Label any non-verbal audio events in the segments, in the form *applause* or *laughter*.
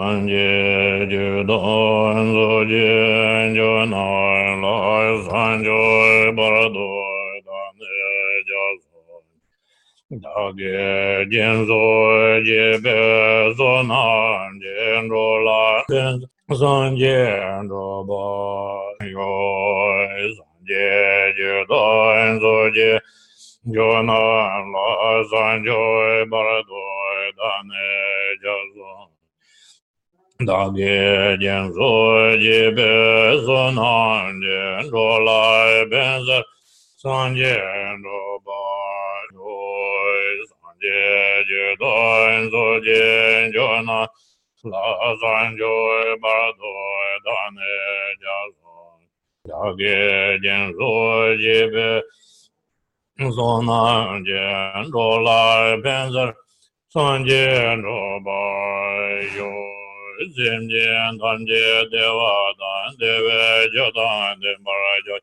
安吉居多安坐居就那来三就巴拉多达那加索，大吉见坐吉别坐那见着啦，三见着吧哟，三见就多安坐吉就那来三就巴拉多达那。dāgē jiān sō jī bē sō nāng jiān sō lāi bēn sā sāng jiān sō bā sō sāng jī jī dōn sō jiān jō nā lā sāng jō bā dō dā nē jā sō dāgē jiān sō jī bē sō nāng jiān sō lāi bēn sā sāng jiān sō bā yō jim jim tam je deva dan deve jo dan de mara jo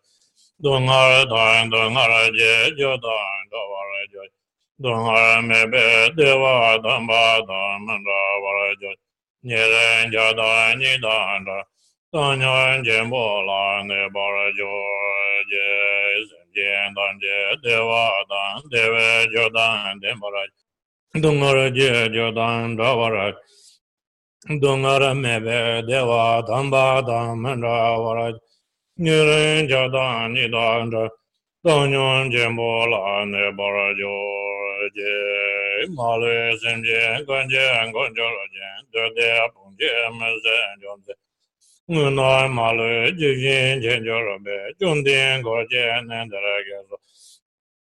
dong ar dan dong ar je jo dan do var jo dong ar me be deva dan ba dan man ra var jo nye ren ja dan ni dan da dan yo jim bo la ne bar jo je jim jim tam je deva dan deve jo dan de mara dong ar je jo dan do var jo dōngāra mēbē dēvā dāmbā dāmbā wārā nyūrīn jā dāni dāndrā dānyōn jēmbō lā nē bārā jō jē mālē sēm jē gān jē gān jō rā jē dē dē pōng jē mē sēn jō jē ngū nā mālē jē jē jē jō rā bē jōn dēng gō jē nē dā rā gē sō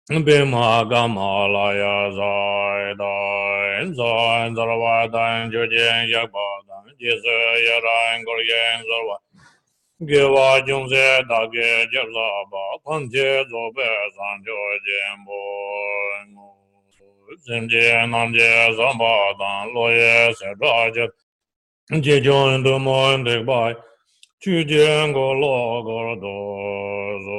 Bhima Gama Laya Zai e Dai Zai Zarva Dai Jujin Yakpa Dai Jisu Yaran Gurgen Zarva Gewa Jungse Dage Jirla Ba Panche Zobe San Jujin Bo Simche Namche Zamba Dan Loye Sedra Jit Jijun Dumun Dikbai Chūjiān gō lō gō rā dō zō,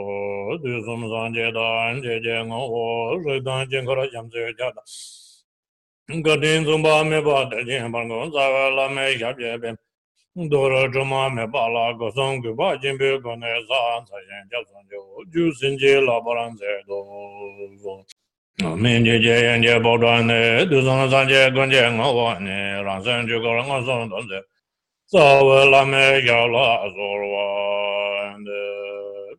dū sōm sāng jē dān jē jē ngō hō, rī dāng jē ngō rā yam sē jā dā. Gā tīn sōm bā mē bā dā jē bā ngō, sā wā lā mē yā jē bē, dō rā chō mā mē bā lā gō sōng gō bā jīn bē gō nē sā sā yēn jā sāng jē hō, jū sīn jē lā bā rāng sē dō zō. Mē jē jē yēn jē bō dā nē, dū sōm sāng jē gō jē ngō hō nē, rāng sēng jē gō rā ngō sōng dō sē. zawa lame gyala zorwa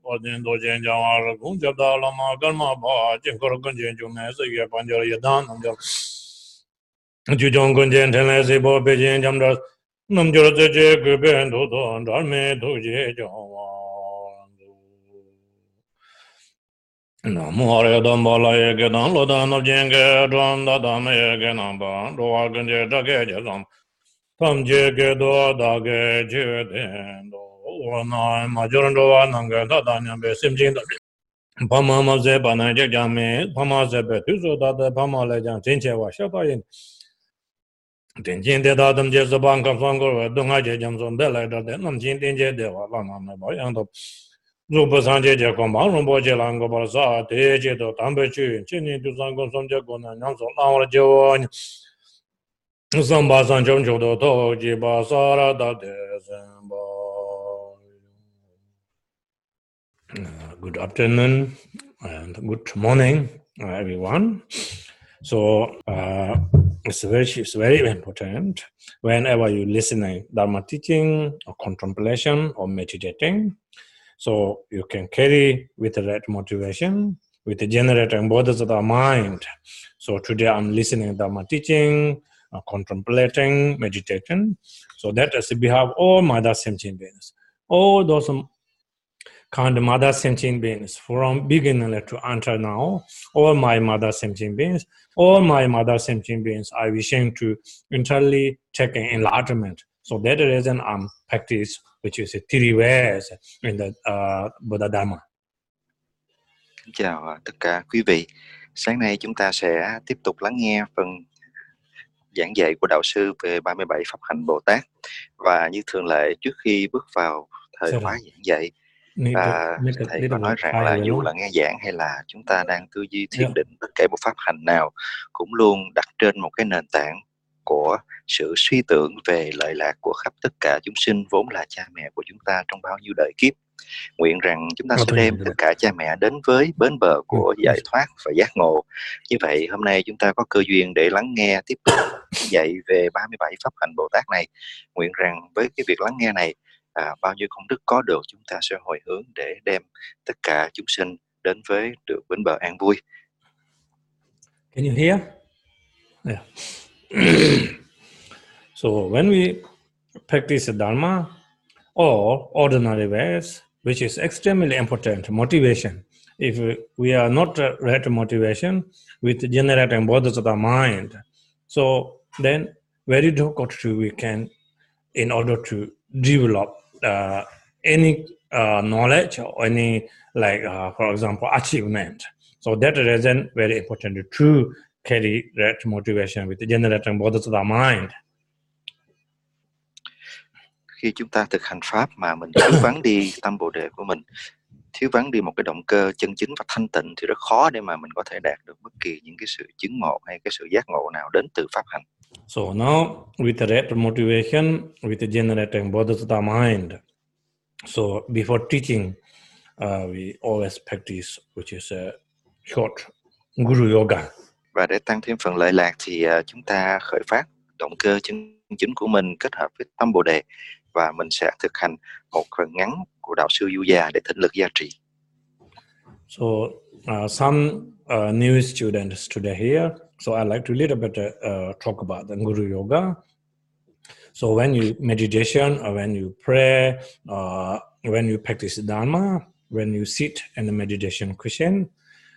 padin dojen jawar kunjab da lama karma pa jinkar kunjen jume sikye panjar yadan namjar jujong kunjen tenle sipo pechen jamdar namjar tuje kuben dodon dharme tuje jawa Namo Hare Dhamma Laya Gedam Lodam Nabjenga Dhamda Dhamma Yege Namba Dwa Gunje Dage Jazam tamje ge do da ge je den do. Wo na ma jo ran do wa nang ge da da nyam be sim jing da. Pa ma ma ze ba na je ja me pa ma ze be tu zo da da pa ma le jang chen che wa sha ba yin. Den jin de da dam je zo bang ka fang go wa do nga je jam zo de la da de nam jin den je de wa la ma ma ba yang do. Zo ba san je je ko ma ron bo je lang go ba sa de je do tam be chu chen ni du sang go som je go na nyam zo la wa je wo tō sāmbā Good afternoon and good morning uh, everyone. So uh, it's very it's very important whenever you listening Dharma teaching or contemplation or meditating so you can carry with the right motivation, with the of the mind. So today I'm listening to my teaching, uh, contemplating, meditating. So that is we have all mother sentient beings. All those kind of mother sentient beings from beginning to until now, all my mother sentient beings, all my mother sentient beings are wishing to entirely take an enlightenment. So that reason I'm practice which is a three ways in the uh, Buddha Dharma. Chào tất cả quý vị. Sáng nay chúng ta sẽ tiếp tục lắng nghe phần giảng dạy của đạo sư về 37 pháp hành Bồ Tát. Và như thường lệ trước khi bước vào thời khóa giảng dạy và thầy có nói rằng là dù là nghe giảng hay là chúng ta đang tư duy thiền định tất cả một pháp hành nào cũng luôn đặt trên một cái nền tảng của sự suy tưởng về lợi lạc của khắp tất cả chúng sinh vốn là cha mẹ của chúng ta trong bao nhiêu đời kiếp nguyện rằng chúng ta sẽ đem tất cả cha mẹ đến với bến bờ của giải thoát và giác ngộ. Như vậy hôm nay chúng ta có cơ duyên để lắng nghe tiếp tục dạy về 37 pháp hành Bồ Tát này. Nguyện rằng với cái việc lắng nghe này à, bao nhiêu công đức có được chúng ta sẽ hồi hướng để đem tất cả chúng sinh đến với được bến bờ an vui. Can you hear? Yeah. *coughs* so when we practice Dharma or ordinary ways, which is extremely important, motivation. If we are not right motivation with generating bodhisattva mind, so then very difficult to we can, in order to develop uh, any uh, knowledge or any like uh, for example achievement. So that reason very important to carry that motivation with generating bodhisattva mind. Khi chúng ta thực hành pháp mà mình thiếu vắng đi tâm bồ đề của mình thiếu vắng đi một cái động cơ chân chính và thanh tịnh thì rất khó để mà mình có thể đạt được bất kỳ những cái sự chứng ngộ hay cái sự giác ngộ nào đến từ pháp hành. So now with the right motivation, with the generating bodhisattva mind. So before teaching, uh, we always practice which is a short guru yoga. Và để tăng thêm phần lợi lạc thì uh, chúng ta khởi phát động cơ chân chính của mình kết hợp với tâm bồ đề và mình sẽ thực hành một phần ngắn của đạo sư để thịnh lực gia trì. So uh, some uh, new students today here, so I'd like to a little bit uh, talk about the Guru Yoga. So when you meditation or when you pray, uh, when you practice Dharma, when you sit in the meditation cushion,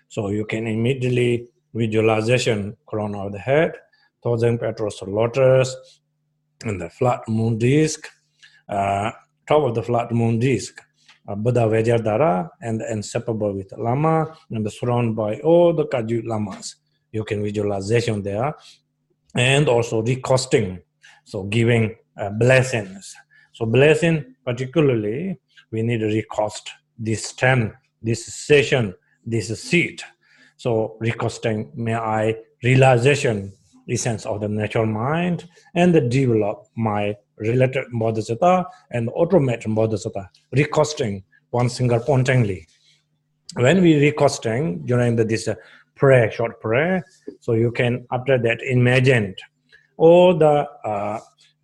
so you can immediately visualization crown of the head, thousand petals lotus, and the flat moon disk, uh, top of the flat moon disk, uh, Buddha Vajradhara, and inseparable with Lama, and surrounded by all the Kagyu Lamas. You can visualization there, and also recosting, so giving uh, blessings. So blessing, particularly, we need to recost this stem, this session, this seat. So recosting, may I realization essence of the natural mind and develop my related bodhisattva and automate bodhisattva, recosting one single pointedly. When we recosting during the, this uh, prayer, short prayer, so you can after that imagine all the uh,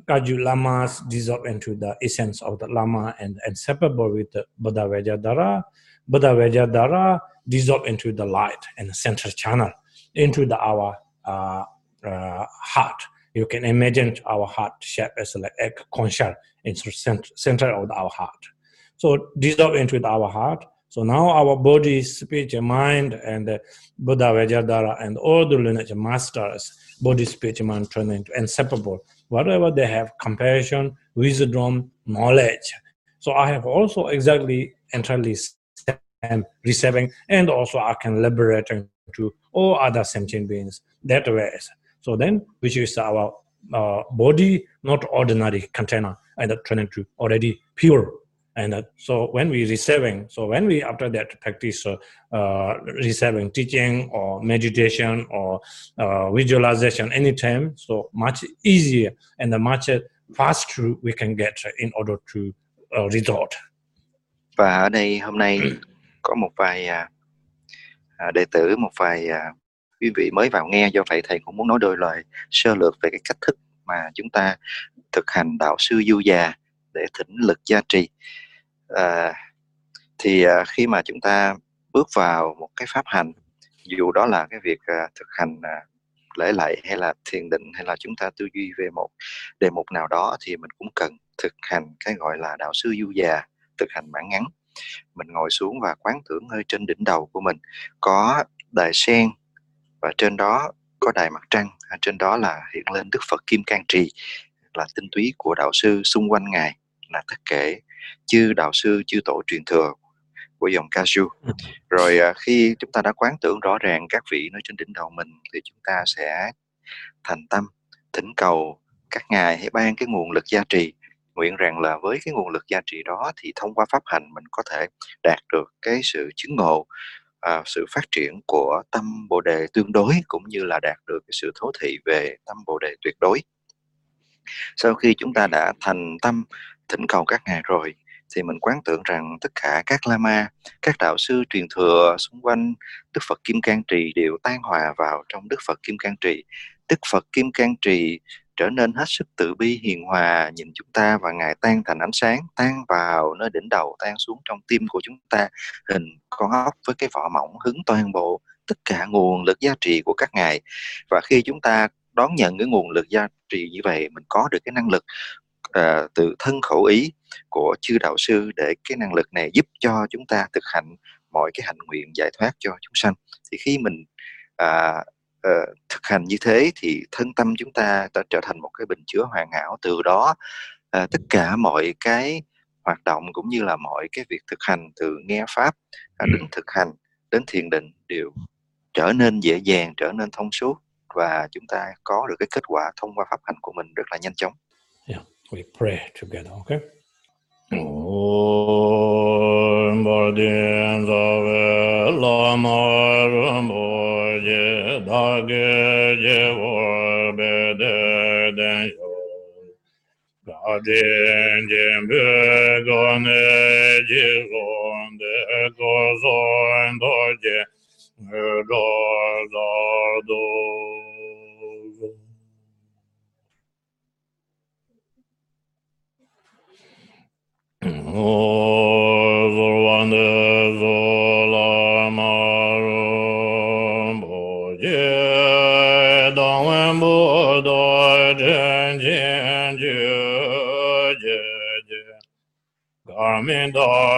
Kagyu lamas dissolve into the essence of the lama and inseparable with the Buddha Vajradhara. Buddha dissolve into the light and center channel into the our uh, uh, heart you can imagine our heart shape as like a shell in center of our heart. So dissolve into our heart. So now our body, speech, mind, and uh, Buddha, Vajradhara, and all the lineage masters, body, speech, mind turn into inseparable. Whatever they have, compassion, wisdom, knowledge. So I have also exactly entirely and receiving, and also I can liberate to all other sentient beings that way. So then, which is our uh, body, not ordinary container, and turn into already pure. And uh, so when we receiving, so when we after that practice uh, uh receiving teaching or meditation or uh, visualization anytime, so much easier and the much faster we can get in order to result. Và ở đây hôm nay có một vài đệ tử, một vài quý vị mới vào nghe do vậy thầy cũng muốn nói đôi lời sơ lược về cái cách thức mà chúng ta thực hành đạo sư du già để thỉnh lực gia trì. À, thì à, khi mà chúng ta bước vào một cái pháp hành dù đó là cái việc à, thực hành à, lễ lạy hay là thiền định hay là chúng ta tư duy về một đề mục nào đó thì mình cũng cần thực hành cái gọi là đạo sư du già thực hành bản ngắn. Mình ngồi xuống và quán tưởng hơi trên đỉnh đầu của mình có đài sen và trên đó có đài mặt trăng à, trên đó là hiện lên đức phật kim cang trì là tinh túy của đạo sư xung quanh ngài là tất kể chư đạo sư chư tổ truyền thừa của dòng Kaju. Ừ. Rồi à, khi chúng ta đã quán tưởng rõ ràng các vị nói trên đỉnh đầu mình thì chúng ta sẽ thành tâm thỉnh cầu các ngài hãy ban cái nguồn lực gia trì nguyện rằng là với cái nguồn lực gia trì đó thì thông qua pháp hành mình có thể đạt được cái sự chứng ngộ à, sự phát triển của tâm bồ đề tương đối cũng như là đạt được cái sự thấu thị về tâm bồ đề tuyệt đối sau khi chúng ta đã thành tâm thỉnh cầu các ngài rồi thì mình quán tưởng rằng tất cả các lama, các đạo sư truyền thừa xung quanh Đức Phật Kim Cang Trì đều tan hòa vào trong Đức Phật Kim Cang Trì. Đức Phật Kim Cang Trì trở nên hết sức tự bi hiền hòa nhìn chúng ta và ngài tan thành ánh sáng tan vào nơi đỉnh đầu tan xuống trong tim của chúng ta hình con ốc với cái vỏ mỏng hứng toàn bộ tất cả nguồn lực giá trị của các ngài. Và khi chúng ta đón nhận cái nguồn lực giá trị như vậy mình có được cái năng lực ờ, uh, từ thân khẩu ý của chư đạo sư để cái năng lực này giúp cho chúng ta thực hành mọi cái hạnh nguyện giải thoát cho chúng sanh. Thì khi mình uh, uh, thực hành như thế thì thân tâm chúng ta đã trở thành một cái bình chứa hoàn hảo từ đó uh, tất cả mọi cái hoạt động cũng như là mọi cái việc thực hành từ nghe pháp uh, đến thực hành đến thiền định đều trở nên dễ dàng trở nên thông suốt và chúng ta có được cái kết quả thông qua pháp hành của mình rất là nhanh chóng. Yeah, we pray together, okay? Om Zave Lama Rambo Je Dage Je Vor Bede Den Yo Gadin Jembe Gane Je Gonde Gozon Doje Do Do Zorvande zola garmin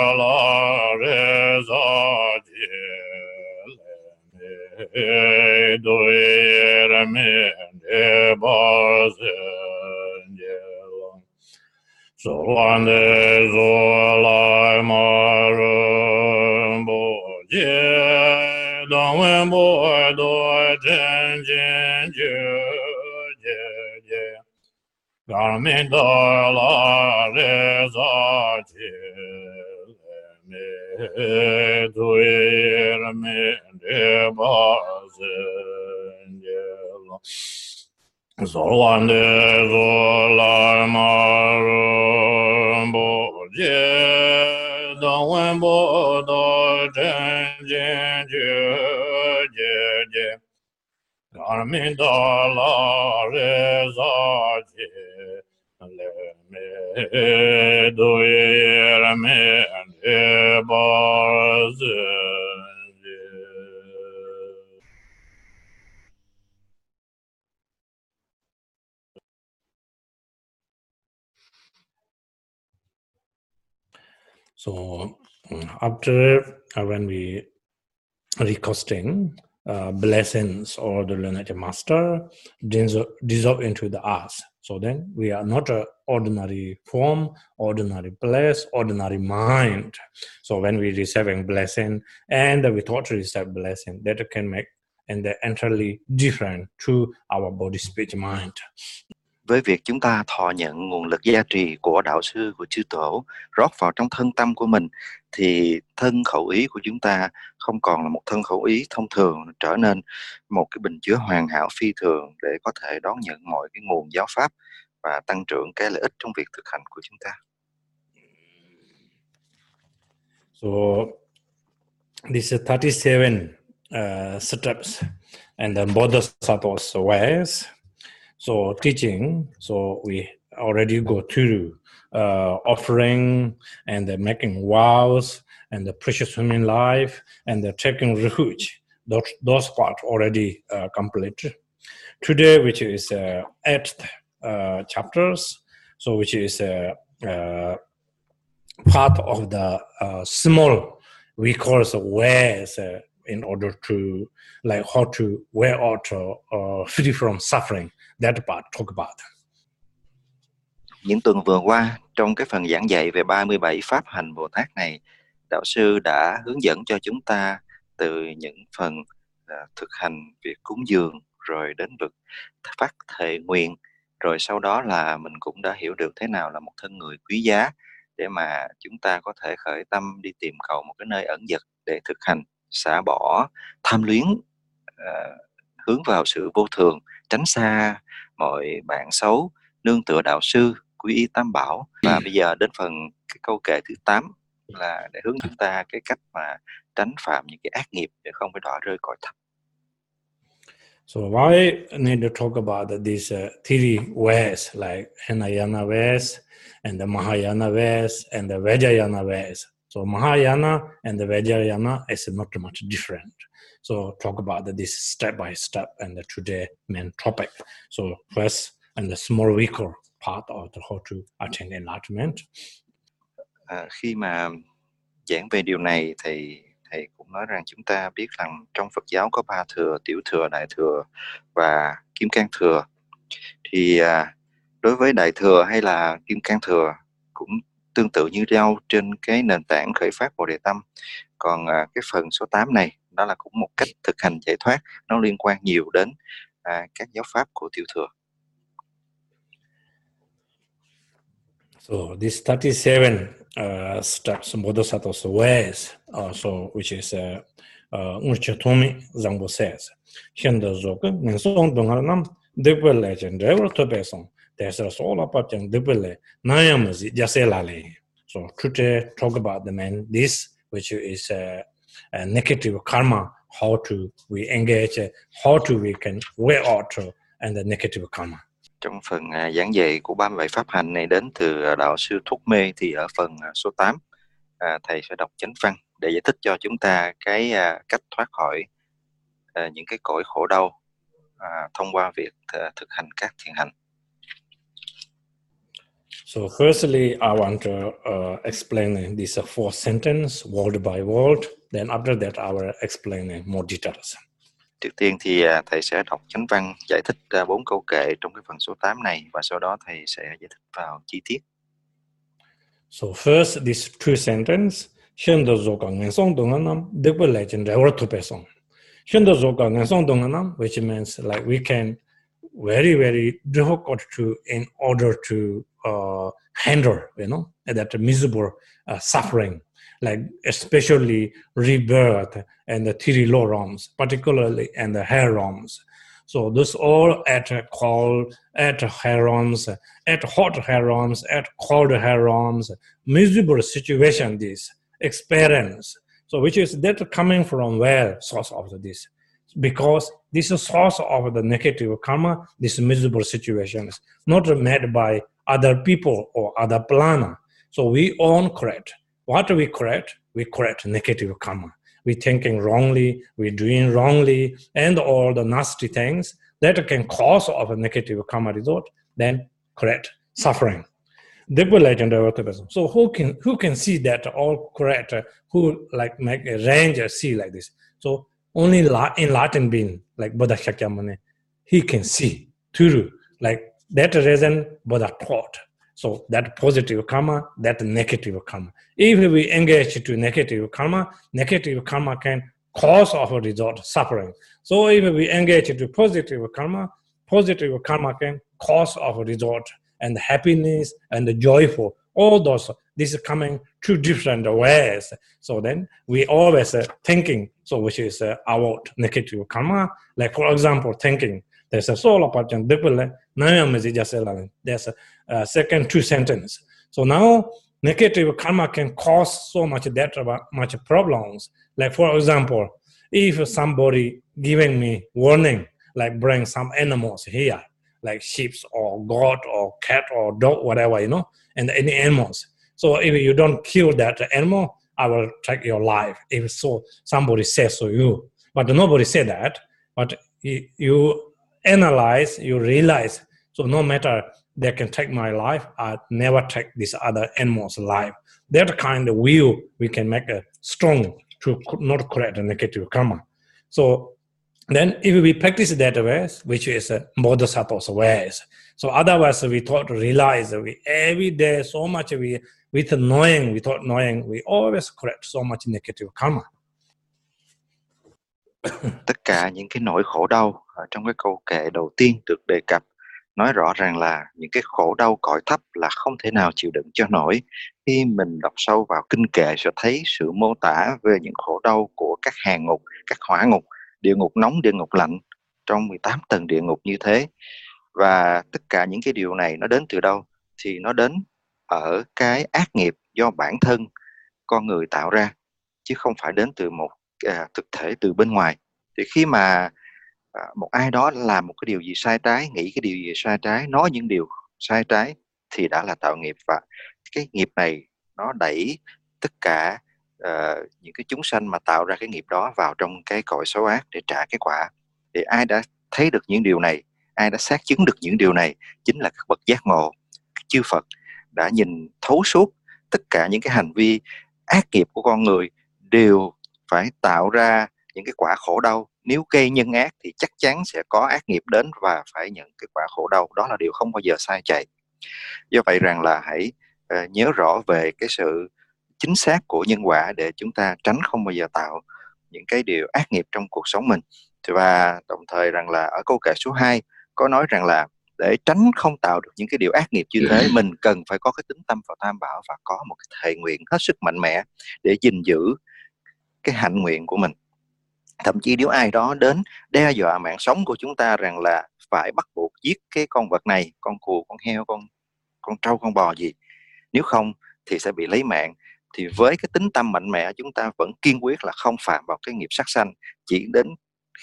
do ye me de ba so ande zo la ma ru bo je dong wen bo do jen jen ju je je me duir me de bazen yela. Zorwan de zolar marum bo je, dawen bo da jen jen je je je. Garmin da la re za je, le me duir me So mm, after uh, when we requesting uh, blessings or the lunatic master dissolve into the us. So then we are not an ordinary form, ordinary place, ordinary mind. So when we receiving blessing and we thought receive blessing, that can make and they're entirely different to our body, speech, mind. Với việc chúng ta thọ nhận nguồn lực gia trì của đạo sư của chư tổ rót vào trong thân tâm của mình thì thân khẩu ý của chúng ta không còn là một thân khẩu ý thông thường trở nên một cái bình chứa hoàn hảo phi thường để có thể đón nhận mọi cái nguồn giáo pháp và tăng trưởng cái lợi ích trong việc thực hành của chúng ta. So this is 37 uh, steps and the bodhisattvas ways So teaching, so we already go through uh, offering and the making vows and the precious human life and the taking refuge. Those, those parts already uh, complete. Today, which is uh, eighth uh, chapters, so which is uh, uh, part of the uh, small we call ways in order to like how to wear out uh, free from suffering that part talk about. Những tuần vừa qua, trong cái phần giảng dạy về 37 pháp hành Bồ Tát này, đạo sư đã hướng dẫn cho chúng ta từ những phần à, thực hành việc cúng dường rồi đến việc phát thệ nguyện rồi sau đó là mình cũng đã hiểu được thế nào là một thân người quý giá để mà chúng ta có thể khởi tâm đi tìm cầu một cái nơi ẩn dật để thực hành xả bỏ tham luyến uh, hướng vào sự vô thường tránh xa mọi bạn xấu nương tựa đạo sư quý ý tam bảo. Và bây giờ đến phần cái câu kệ thứ 8 là để hướng chúng ta cái cách mà tránh phạm những cái ác nghiệp để không phải đọa rơi cõi thấp So why need to talk about these uh, three ways like Hinayana ways and the Mahayana ways and the Vajrayana ways? So Mahayana and the Vajrayana is not much different. So talk about this step by step and the today main topic. So first and the small weaker part of the how to attain enlightenment. À, khi mà giảng về điều này thì thầy cũng nói rằng chúng ta biết rằng trong Phật giáo có ba thừa tiểu thừa đại thừa và kim cang thừa thì à, đối với đại thừa hay là kim cang thừa cũng tương tự như nhau trên cái nền tảng khởi phát bồ đề tâm còn à, cái phần số 8 này đó là cũng một cách thực hành giải thoát nó liên quan nhiều đến à, các giáo pháp của tiểu thừa So this 37 uh, steps Bodhisattva's ways, uh, so which is uh, uh, Unchatomi Zangbo says. Hiện zoka, rồi cái mình sống đồng hàng năm được song. There's a soul apart chẳng được về lại. Nayam zi jase lale. So today talk about the man this which is a, a negative karma. How to we engage? How to we can wear out uh, and the negative karma. trong phần à, giảng dạy của 37 pháp hành này đến từ à, đạo sư Thúc Mê thì ở phần à, số 8 thầy sẽ đọc chánh văn để giải thích cho chúng ta cái cách thoát khỏi những cái cõi khổ đau thông qua việc thực hành các thiền hành. So firstly, I want to uh, explain this four sentence word by word. Then after that, I will explain more details. Trước tiên thì à, thầy sẽ đọc chánh văn giải thích ra bốn câu kệ trong cái phần số 8 này và sau đó thầy sẽ giải thích vào chi tiết. So first, this two sentence, Hiện đồ dô cả ngàn sông đồng anh nam, đức bởi lại trên rẻ vật thuộc bè sông. Hiện đồ dô cả ngàn sông đồng nam, which means like we can very very difficult to in order to uh, handle, you know, that miserable uh, suffering. like especially rebirth and the three low realms, particularly and the realms. So this all at a cold, at realms, at hot realms, at cold realms, miserable situation this experience. So which is that coming from where source of this? Because this is source of the negative karma, this miserable situation is not made by other people or other plana. So we own correct. What we correct? We correct negative karma. we thinking wrongly, we doing wrongly, and all the nasty things that can cause of a negative karma result, then correct suffering. So who can who can see that all correct? Who like make a ranger see like this? So only in Latin being like Buddha Shakyamuni, he can see true like that reason Buddha taught. So that positive karma, that negative karma. If we engage to negative karma, negative karma can cause of a result suffering. So if we engage to positive karma, positive karma can cause of result and happiness and the joyful. All those this is coming two different ways. So then we always uh, thinking, so which is uh, our negative karma. Like for example, thinking there's a soul apartment. There's a uh, second two sentence. So now negative karma can cause so much that much problems. Like for example, if somebody giving me warning, like bring some animals here, like sheep or goat or cat or dog, whatever, you know, and any animals. So if you don't kill that animal, I will take your life. If so, somebody says to you, but nobody said that. But you analyze, you realize. So no matter they can take my life, I never take this other animal's life. That kind of will we can make a strong to not create a negative karma. So then if we practice that ways, which is a bodhisattva's ways. So otherwise we thought realize we every day so much we with knowing, without knowing, we always create so much negative karma. *coughs* Tất cả những cái nỗi khổ đau ở trong cái câu kệ đầu tiên được đề cập nói rõ ràng là những cái khổ đau cõi thấp là không thể nào chịu đựng cho nổi. Khi mình đọc sâu vào kinh kệ sẽ thấy sự mô tả về những khổ đau của các hàng ngục, các hỏa ngục, địa ngục nóng, địa ngục lạnh trong 18 tầng địa ngục như thế. và tất cả những cái điều này nó đến từ đâu thì nó đến ở cái ác nghiệp do bản thân con người tạo ra chứ không phải đến từ một à, thực thể từ bên ngoài. Thì khi mà à, một ai đó làm một cái điều gì sai trái nghĩ cái điều gì sai trái nói những điều sai trái thì đã là tạo nghiệp. Và cái nghiệp này nó đẩy tất cả uh, những cái chúng sanh mà tạo ra cái nghiệp đó vào trong cái cõi xấu ác để trả cái quả. Thì ai đã thấy được những điều này ai đã xác chứng được những điều này chính là các bậc giác ngộ các chư Phật đã nhìn thấu suốt tất cả những cái hành vi ác nghiệp của con người đều phải tạo ra những cái quả khổ đau. Nếu gây nhân ác thì chắc chắn sẽ có ác nghiệp đến và phải nhận cái quả khổ đau. Đó là điều không bao giờ sai chạy. Do vậy rằng là hãy uh, nhớ rõ về cái sự chính xác của nhân quả để chúng ta tránh không bao giờ tạo những cái điều ác nghiệp trong cuộc sống mình. Và đồng thời rằng là ở câu kệ số 2 có nói rằng là để tránh không tạo được những cái điều ác nghiệp như thế mình cần phải có cái tính tâm vào tam bảo và có một cái thệ nguyện hết sức mạnh mẽ để gìn giữ cái hạnh nguyện của mình. Thậm chí nếu ai đó đến đe dọa mạng sống của chúng ta rằng là phải bắt buộc giết cái con vật này con cừu con heo con con trâu con bò gì nếu không thì sẽ bị lấy mạng. Thì với cái tính tâm mạnh mẽ chúng ta vẫn kiên quyết là không phạm vào cái nghiệp sát sanh. Chỉ đến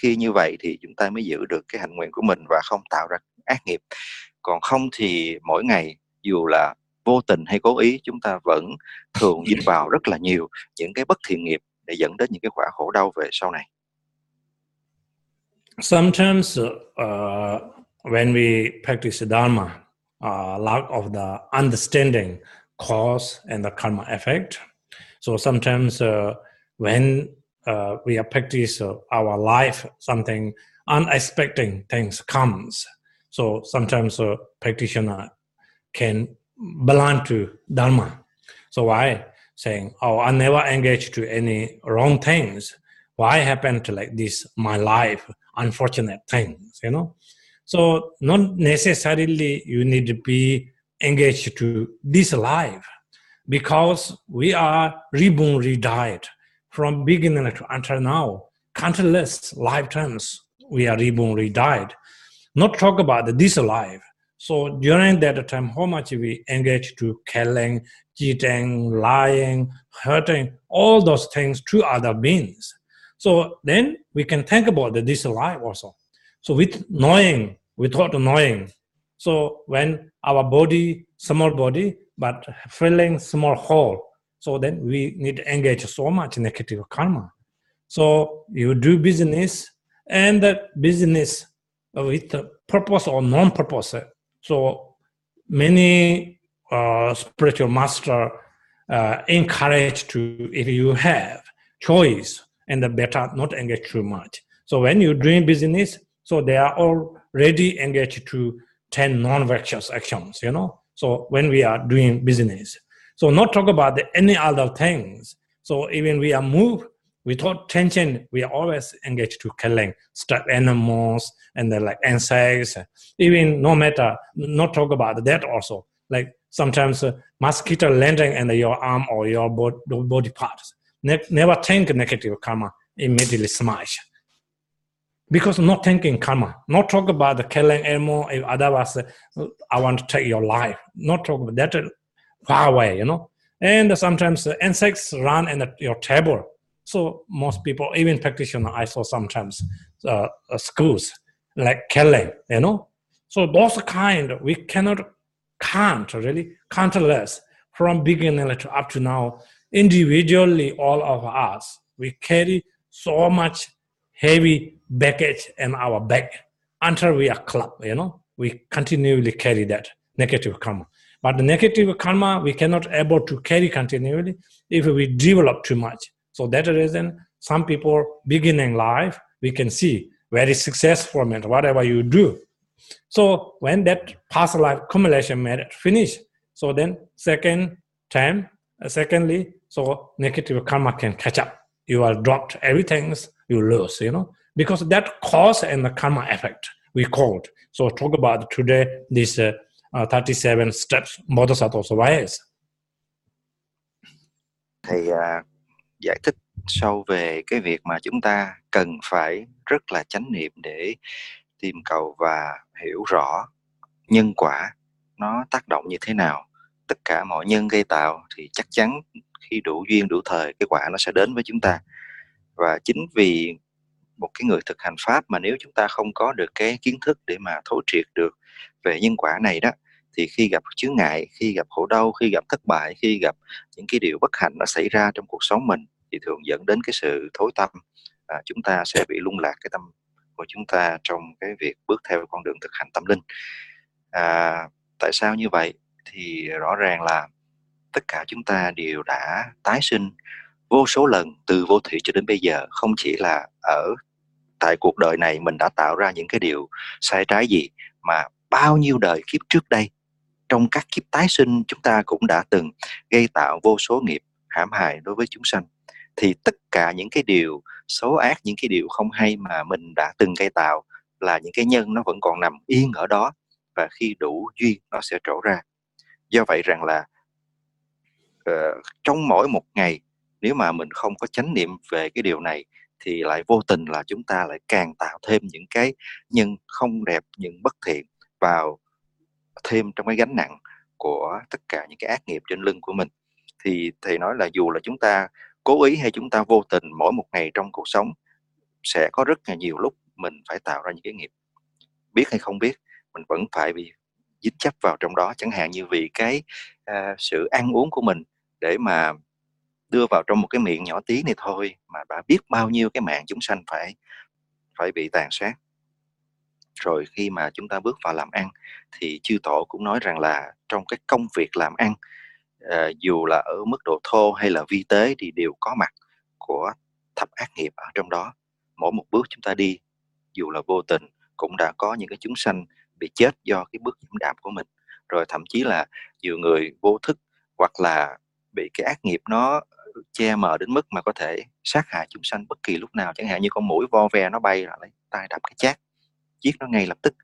khi như vậy thì chúng ta mới giữ được cái hạnh nguyện của mình và không tạo ra ác nghiệp còn không thì mỗi ngày dù là vô tình hay cố ý chúng ta vẫn thường *laughs* dính vào rất là nhiều những cái bất thiện nghiệp để dẫn đến những cái quả khổ đau về sau này sometimes uh, when we practice dharma uh, lack of the understanding cause and the karma effect so sometimes uh, when uh, we are practice uh, our life, something unexpected things comes. So sometimes a practitioner can belong to Dharma. So why saying, oh, I never engage to any wrong things. Why happened to like this, my life, unfortunate things, you know? So not necessarily you need to be engaged to this life because we are reborn, redied from beginning to until now, countless lifetimes we are reborn, redied. Not talk about this life. So during that time, how much we engage to killing, cheating, lying, hurting, all those things to other beings. So then we can think about the this life also. So with knowing, without knowing, so when our body, small body, but filling small hole, so then we need to engage so much negative karma. So you do business and the business with purpose or non-purpose. So many uh, spiritual master uh, encourage to if you have choice and the better not engage too much. So when you're doing business, so they are already engaged to 10 non-virtuous actions, you know. So when we are doing business, so not talk about any other things. So even we are moved without tension, we are always engaged to killing stuck animals and the like insects. Even no matter, not talk about that also. Like sometimes uh, mosquito landing in your arm or your body parts. Ne- never think negative karma, immediately smash. Because not thinking karma, not talk about the killing animal, if otherwise uh, I want to take your life. Not talk about that far away, you know. And sometimes insects run in your table. So most people, even practitioners, I saw sometimes uh, uh, schools like killing, you know. So those kind we cannot count really countless from beginning to up to now. Individually, all of us we carry so much heavy baggage in our back until we are club. You know, we continually carry that negative karma. But the negative karma, we cannot able to carry continually if we develop too much. So that reason, some people beginning life, we can see very successful man, whatever you do. So when that past life accumulation method finish, so then second time, uh, secondly, so negative karma can catch up. You are dropped everything, you lose, you know, because that cause and the karma effect we called. So talk about today this uh, uh, 37 steps Bodhisattva's ways. Thầy uh, giải thích sâu về cái việc mà chúng ta cần phải rất là chánh niệm để tìm cầu và hiểu rõ nhân quả nó tác động như thế nào. Tất cả mọi nhân gây tạo thì chắc chắn khi đủ duyên, đủ thời, cái quả nó sẽ đến với chúng ta. Và chính vì một cái người thực hành pháp mà nếu chúng ta không có được cái kiến thức để mà thấu triệt được về nhân quả này đó thì khi gặp chướng ngại khi gặp khổ đau khi gặp thất bại khi gặp những cái điều bất hạnh nó xảy ra trong cuộc sống mình thì thường dẫn đến cái sự thối tâm. À, chúng ta sẽ bị lung lạc cái tâm của chúng ta trong cái việc bước theo con đường thực hành tâm linh. À, tại sao như vậy? Thì rõ ràng là tất cả chúng ta đều đã tái sinh vô số lần từ vô thủy cho đến bây giờ. Không chỉ là ở tại cuộc đời này mình đã tạo ra những cái điều sai trái gì mà bao nhiêu đời kiếp trước đây trong các kiếp tái sinh chúng ta cũng đã từng gây tạo vô số nghiệp hãm hại đối với chúng sanh. Thì tất cả những cái điều xấu ác những cái điều không hay mà mình đã từng gây tạo là những cái nhân nó vẫn còn nằm yên ở đó và khi đủ duyên nó sẽ trổ ra. Do vậy rằng là uh, trong mỗi một ngày nếu mà mình không có chánh niệm về cái điều này thì lại vô tình là chúng ta lại càng tạo thêm những cái nhân không đẹp những bất thiện vào thêm trong cái gánh nặng của tất cả những cái ác nghiệp trên lưng của mình. Thì thầy nói là dù là chúng ta cố ý hay chúng ta vô tình mỗi một ngày trong cuộc sống sẽ có rất là nhiều lúc mình phải tạo ra những cái nghiệp. Biết hay không biết mình vẫn phải bị dính chấp vào trong đó. Chẳng hạn như vì cái uh, sự ăn uống của mình để mà đưa vào trong một cái miệng nhỏ tí này thôi mà đã biết bao nhiêu cái mạng chúng sanh phải phải bị tàn sát rồi khi mà chúng ta bước vào làm ăn thì chư tổ cũng nói rằng là trong cái công việc làm ăn à, dù là ở mức độ thô hay là vi tế thì đều có mặt của thập ác nghiệp ở trong đó. Mỗi một bước chúng ta đi dù là vô tình cũng đã có những cái chúng sanh bị chết do cái bước dẫm đạm của mình. Rồi thậm chí là nhiều người vô thức hoặc là bị cái ác nghiệp nó che mờ đến mức mà có thể sát hại chúng sanh bất kỳ lúc nào chẳng hạn như con mũi vo ve nó bay rồi lấy tay đập cái chát giết nó ngay lập tức.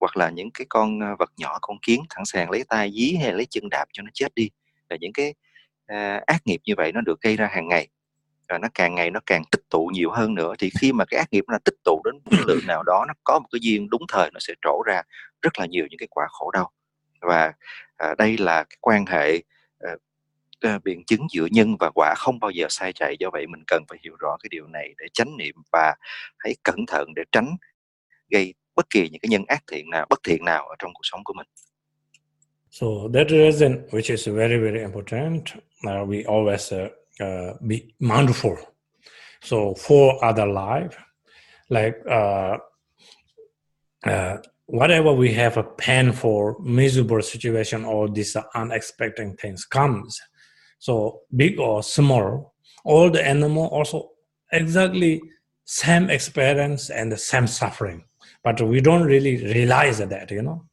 Hoặc là những cái con à, vật nhỏ con kiến thẳng sàng lấy tay dí hay lấy chân đạp cho nó chết đi. Là những cái à, ác nghiệp như vậy nó được gây ra hàng ngày. Và nó càng ngày nó càng tích tụ nhiều hơn nữa. Thì khi mà cái ác nghiệp nó tích tụ đến một lượng nào đó nó có một cái duyên đúng thời nó sẽ trổ ra rất là nhiều những cái quả khổ đau. Và à, đây là cái quan hệ à, à, biện chứng giữa nhân và quả không bao giờ sai chạy. Do vậy mình cần phải hiểu rõ cái điều này để tránh niệm và hãy cẩn thận để tránh gây bất kỳ những cái nhân ác thiện nào bất thiện nào ở trong cuộc sống của mình. So that reason, which is very very important, uh, we always uh, uh, be mindful. So for other life, like uh, uh, whatever we have a painful, miserable situation or this unexpected things comes, so big or small, all the animal also exactly same experience and the same suffering, but we don't really realize that, you know.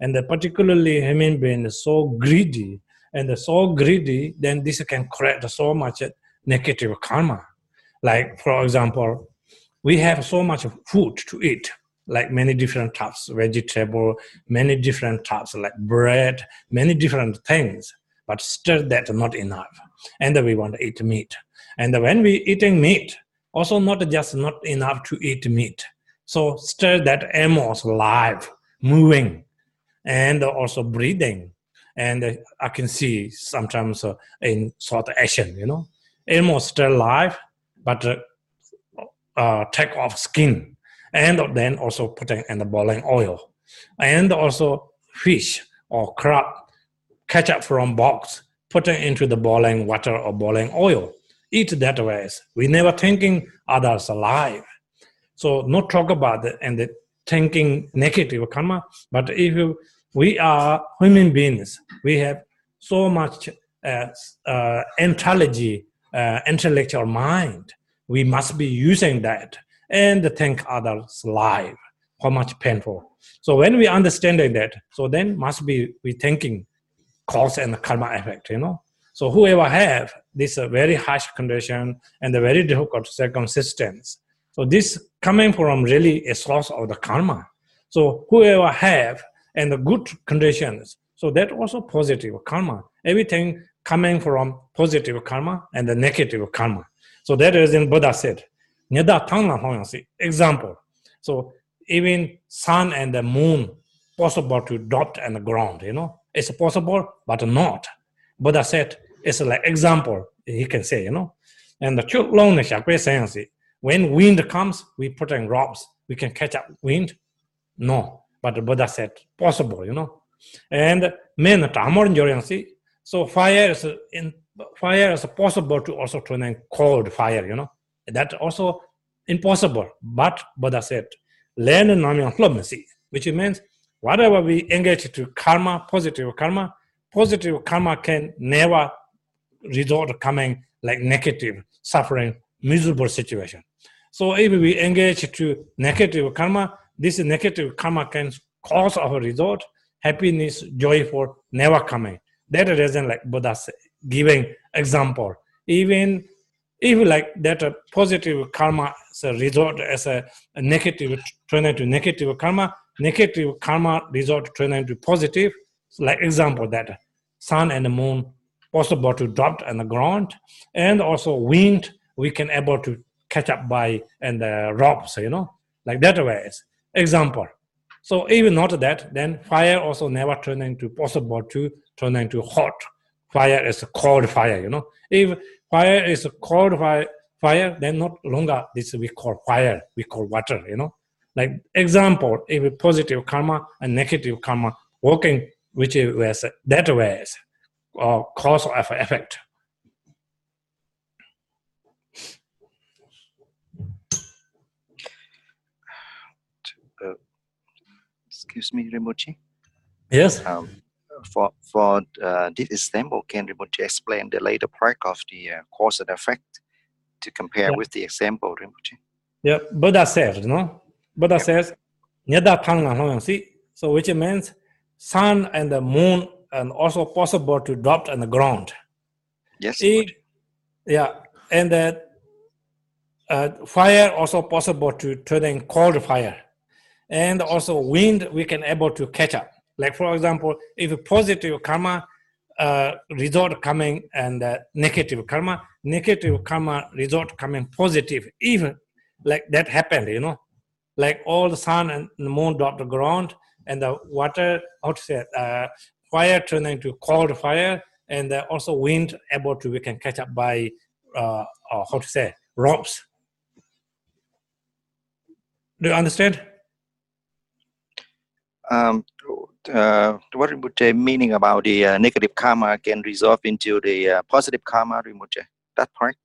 And particularly human being is so greedy and so greedy, then this can create so much negative karma. Like, for example, we have so much food to eat, like many different types, vegetable, many different types, like bread, many different things, but still that's not enough. And we want to eat meat. And when we eating meat, also not just not enough to eat meat. So still that animals alive, moving, and also breathing and I can see sometimes uh, in sort of action, you know, almost still alive, but uh, uh, take off skin, and then also putting in the boiling oil, and also fish or crab catch up from box, putting into the boiling water or boiling oil. Eat that way. We never thinking others alive. So not talk about it and the thinking negative karma, but if you we are human beings. We have so much uh, uh, intelligent, uh, intellectual mind. We must be using that and think others' life. How much painful. So when we understanding that, so then must be we thinking cause and karma effect. You know. So whoever have this uh, very harsh condition and the very difficult circumstance, so this coming from really a source of the karma. So whoever have and the good conditions. So that also positive karma. Everything coming from positive karma and the negative karma. So that is in Buddha said. Example. So even sun and the moon possible to drop on the ground. You know, it's possible, but not. Buddha said it's like example. He can say, you know, and the chuk long science. When wind comes, we put in ropes. We can catch up wind. No, but the Buddha said possible. You know, and men tamor see. So fire is in fire is possible to also turn in cold fire. You know, that also impossible. But Buddha said, learn namyang which means whatever we engage to karma, positive karma, positive karma can never result coming like negative, suffering, miserable situation. So if we engage to negative karma, this negative karma can cause our result, happiness, joy for never coming. That reason like Buddha giving example. Even if like that a positive karma a result as a, a negative turn into negative karma, negative karma result turn into positive. So like example that sun and moon possible to drop on the ground, and also wind we can able to catch up by and uh, the ropes, you know, like that way. Example. So even not that, then fire also never turn into possible to turn into hot. Fire is a cold fire, you know. If fire is a cold fire, fire, then not longer this we call fire, we call water, you know. Like example, if positive karma and negative karma working which is that way or cause of effect. Uh, excuse me, Rinpoche. Yes. Um, for for uh, this example, can Rinpoche explain the later part of the uh, cause and effect to compare yeah. with the example, Rinpoche? Yeah, Buddha says, no? Buddha yeah. says, So which means sun and the moon and also possible to drop on the ground. Yes. It, yeah, and that uh, fire also possible to turn in cold fire, and also wind we can able to catch up. Like for example, if positive karma uh, result coming and uh, negative karma, negative karma result coming positive, even like that happened, you know, like all the sun and the moon drop the ground and the water, how to say, uh, fire turning into cold fire, and uh, also wind able to we can catch up by uh, uh, how to say ropes. Do you understand? Um, uh, what Rinpoche meaning about the uh, negative karma can resolve into the uh, positive karma, Rinpoche? That part?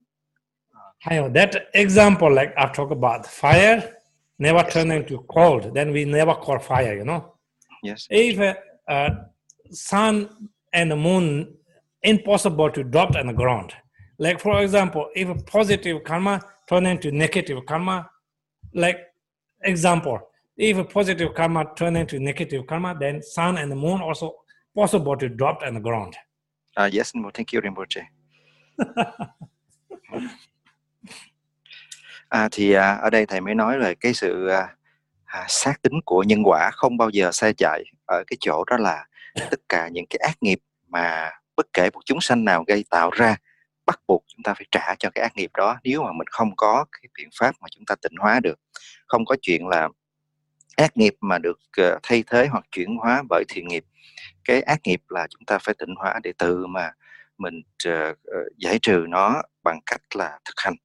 Uh, that example, like I talk about fire, never yes. turn into cold, then we never call fire, you know? Yes. If uh, sun and moon impossible to drop on the ground. Like for example, if positive karma turn into negative karma, like example, if a positive karma turn into negative karma, then sun and the moon also possible to drop on the ground. Uh, yes, well, thank you Rinpoche. *laughs* à, thì à, ở đây thầy mới nói là cái sự à, à, xác tính của nhân quả không bao giờ sai chạy ở cái chỗ đó là tất cả những cái ác nghiệp mà bất kể một chúng sanh nào gây tạo ra bắt buộc chúng ta phải trả cho cái ác nghiệp đó nếu mà mình không có cái biện pháp mà chúng ta tịnh hóa được không có chuyện là ác nghiệp mà được ờ, thay thế hoặc chuyển hóa bởi thiện nghiệp. Cái ác nghiệp là chúng ta phải tịnh hóa để từ mà mình ờ, ờ, giải trừ nó bằng cách là thực hành.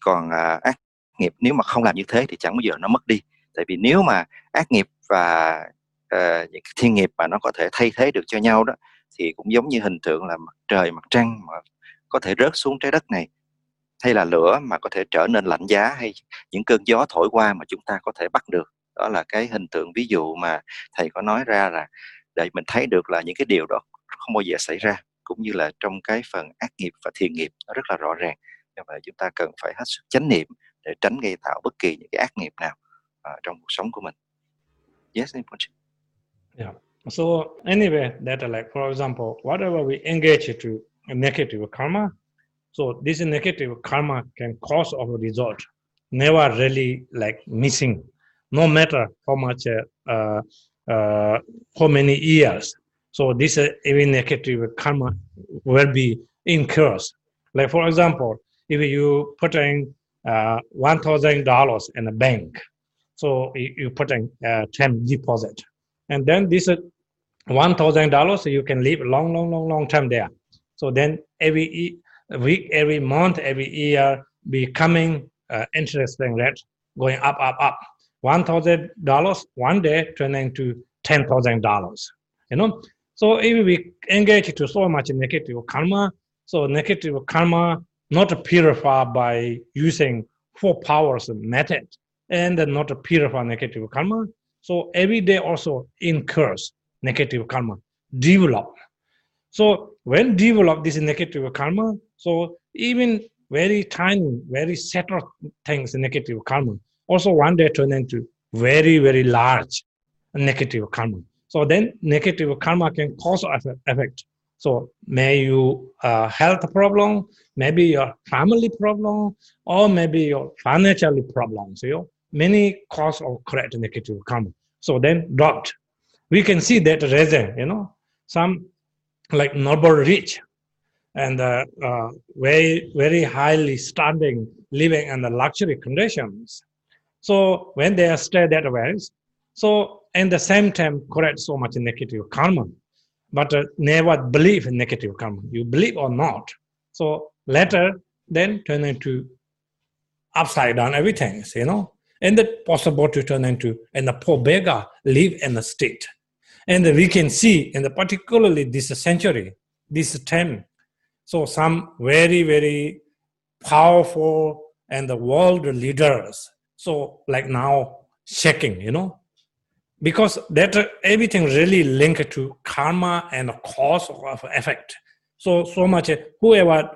Còn à, ác nghiệp nếu mà không làm như thế thì chẳng bao giờ nó mất đi. Tại vì nếu mà ác nghiệp và uh, những thiên nghiệp mà nó có thể thay thế được cho nhau đó thì cũng giống như hình tượng là mặt trời mặt trăng mà có thể rớt xuống trái đất này hay là lửa mà có thể trở nên lạnh giá hay những cơn gió thổi qua mà chúng ta có thể bắt được? Đó là cái hình tượng ví dụ mà thầy có nói ra là để mình thấy được là những cái điều đó không bao giờ xảy ra cũng như là trong cái phần ác nghiệp và thiện nghiệp nó rất là rõ ràng. Do vậy chúng ta cần phải hết sức chánh niệm để tránh gây tạo bất kỳ những cái ác nghiệp nào uh, trong cuộc sống của mình. Yes Yeah. So anyway, that like for example, whatever we engage to negative karma, so this is negative karma can cause of a result, never really like missing, no matter how much, uh, uh, how many years. So this uh, even negative karma will be incurs. Like for example, if you put in uh, one thousand dollars in a bank, So you, put in uh, term deposit. And then this $1,000, you can live long, long, long, long time there. So then every week, every month, every year, becoming uh, interesting rate going up, up, up. $1,000 one day turning to $10,000, you know. So if we engage to so much negative karma, so negative karma not purified by using four powers method and not purify negative karma. So every day also incurs negative karma, develop. So when develop this negative karma, so even very tiny, very subtle things, negative karma, also one day turn into very, very large negative karma. So then negative karma can cause effect. So may you uh, health problem, maybe your family problem, or maybe your financial problems. You know, many cause of correct negative karma. So then dropped. We can see that reason, you know, some like noble rich and uh, uh, very, very highly standing living in the luxury conditions. So when they are stay that way, so in the same time correct so much negative karma, but uh, never believe in negative karma. You believe or not. So later then turn into upside down everything, you know. And that possible to turn into and the poor beggar live in the state. And we can see in the particularly this century, this time, so some very, very powerful and the world leaders. So like now shaking, you know, because that everything really linked to karma and cause of effect. So so much whoever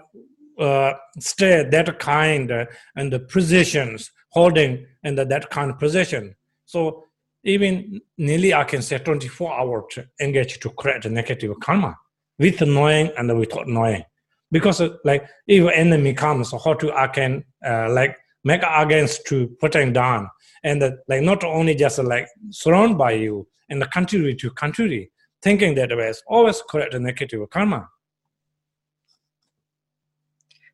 uh, stay that kind and the positions holding and that kind of position. So even nearly I can say 24 hours to engage to create a negative karma with knowing and without knowing. Because uh, like if enemy comes, how to I can uh, like make against to putting down and uh, like not only just uh, like surrounded by you and the country to country, thinking that way is always create a negative karma.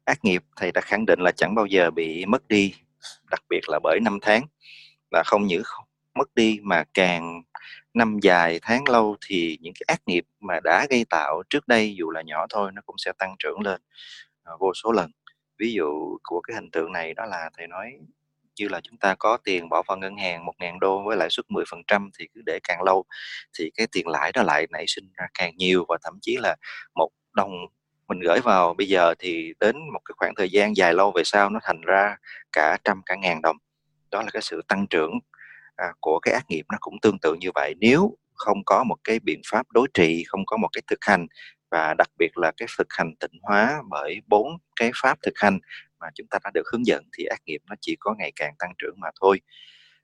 Ác nghiệp thầy đã khẳng định là chẳng bao giờ bị mất đi, đặc biệt là bởi năm tháng là không những mất đi mà càng năm dài tháng lâu thì những cái ác nghiệp mà đã gây tạo trước đây dù là nhỏ thôi nó cũng sẽ tăng trưởng lên uh, vô số lần. Ví dụ của cái hình tượng này đó là thầy nói như là chúng ta có tiền bỏ vào ngân hàng một ngàn đô với lãi suất 10% thì cứ để càng lâu thì cái tiền lãi đó lại nảy sinh ra càng nhiều và thậm chí là một đồng mình gửi vào bây giờ thì đến một cái khoảng thời gian dài lâu về sau nó thành ra cả trăm cả ngàn đồng. Đó là cái sự tăng trưởng à, của cái ác nghiệp nó cũng tương tự như vậy. Nếu không có một cái biện pháp đối trị không có một cái thực hành và đặc biệt là cái thực hành tịnh hóa bởi bốn cái pháp thực hành mà chúng ta đã được hướng dẫn thì ác nghiệp nó chỉ có ngày càng tăng trưởng mà thôi.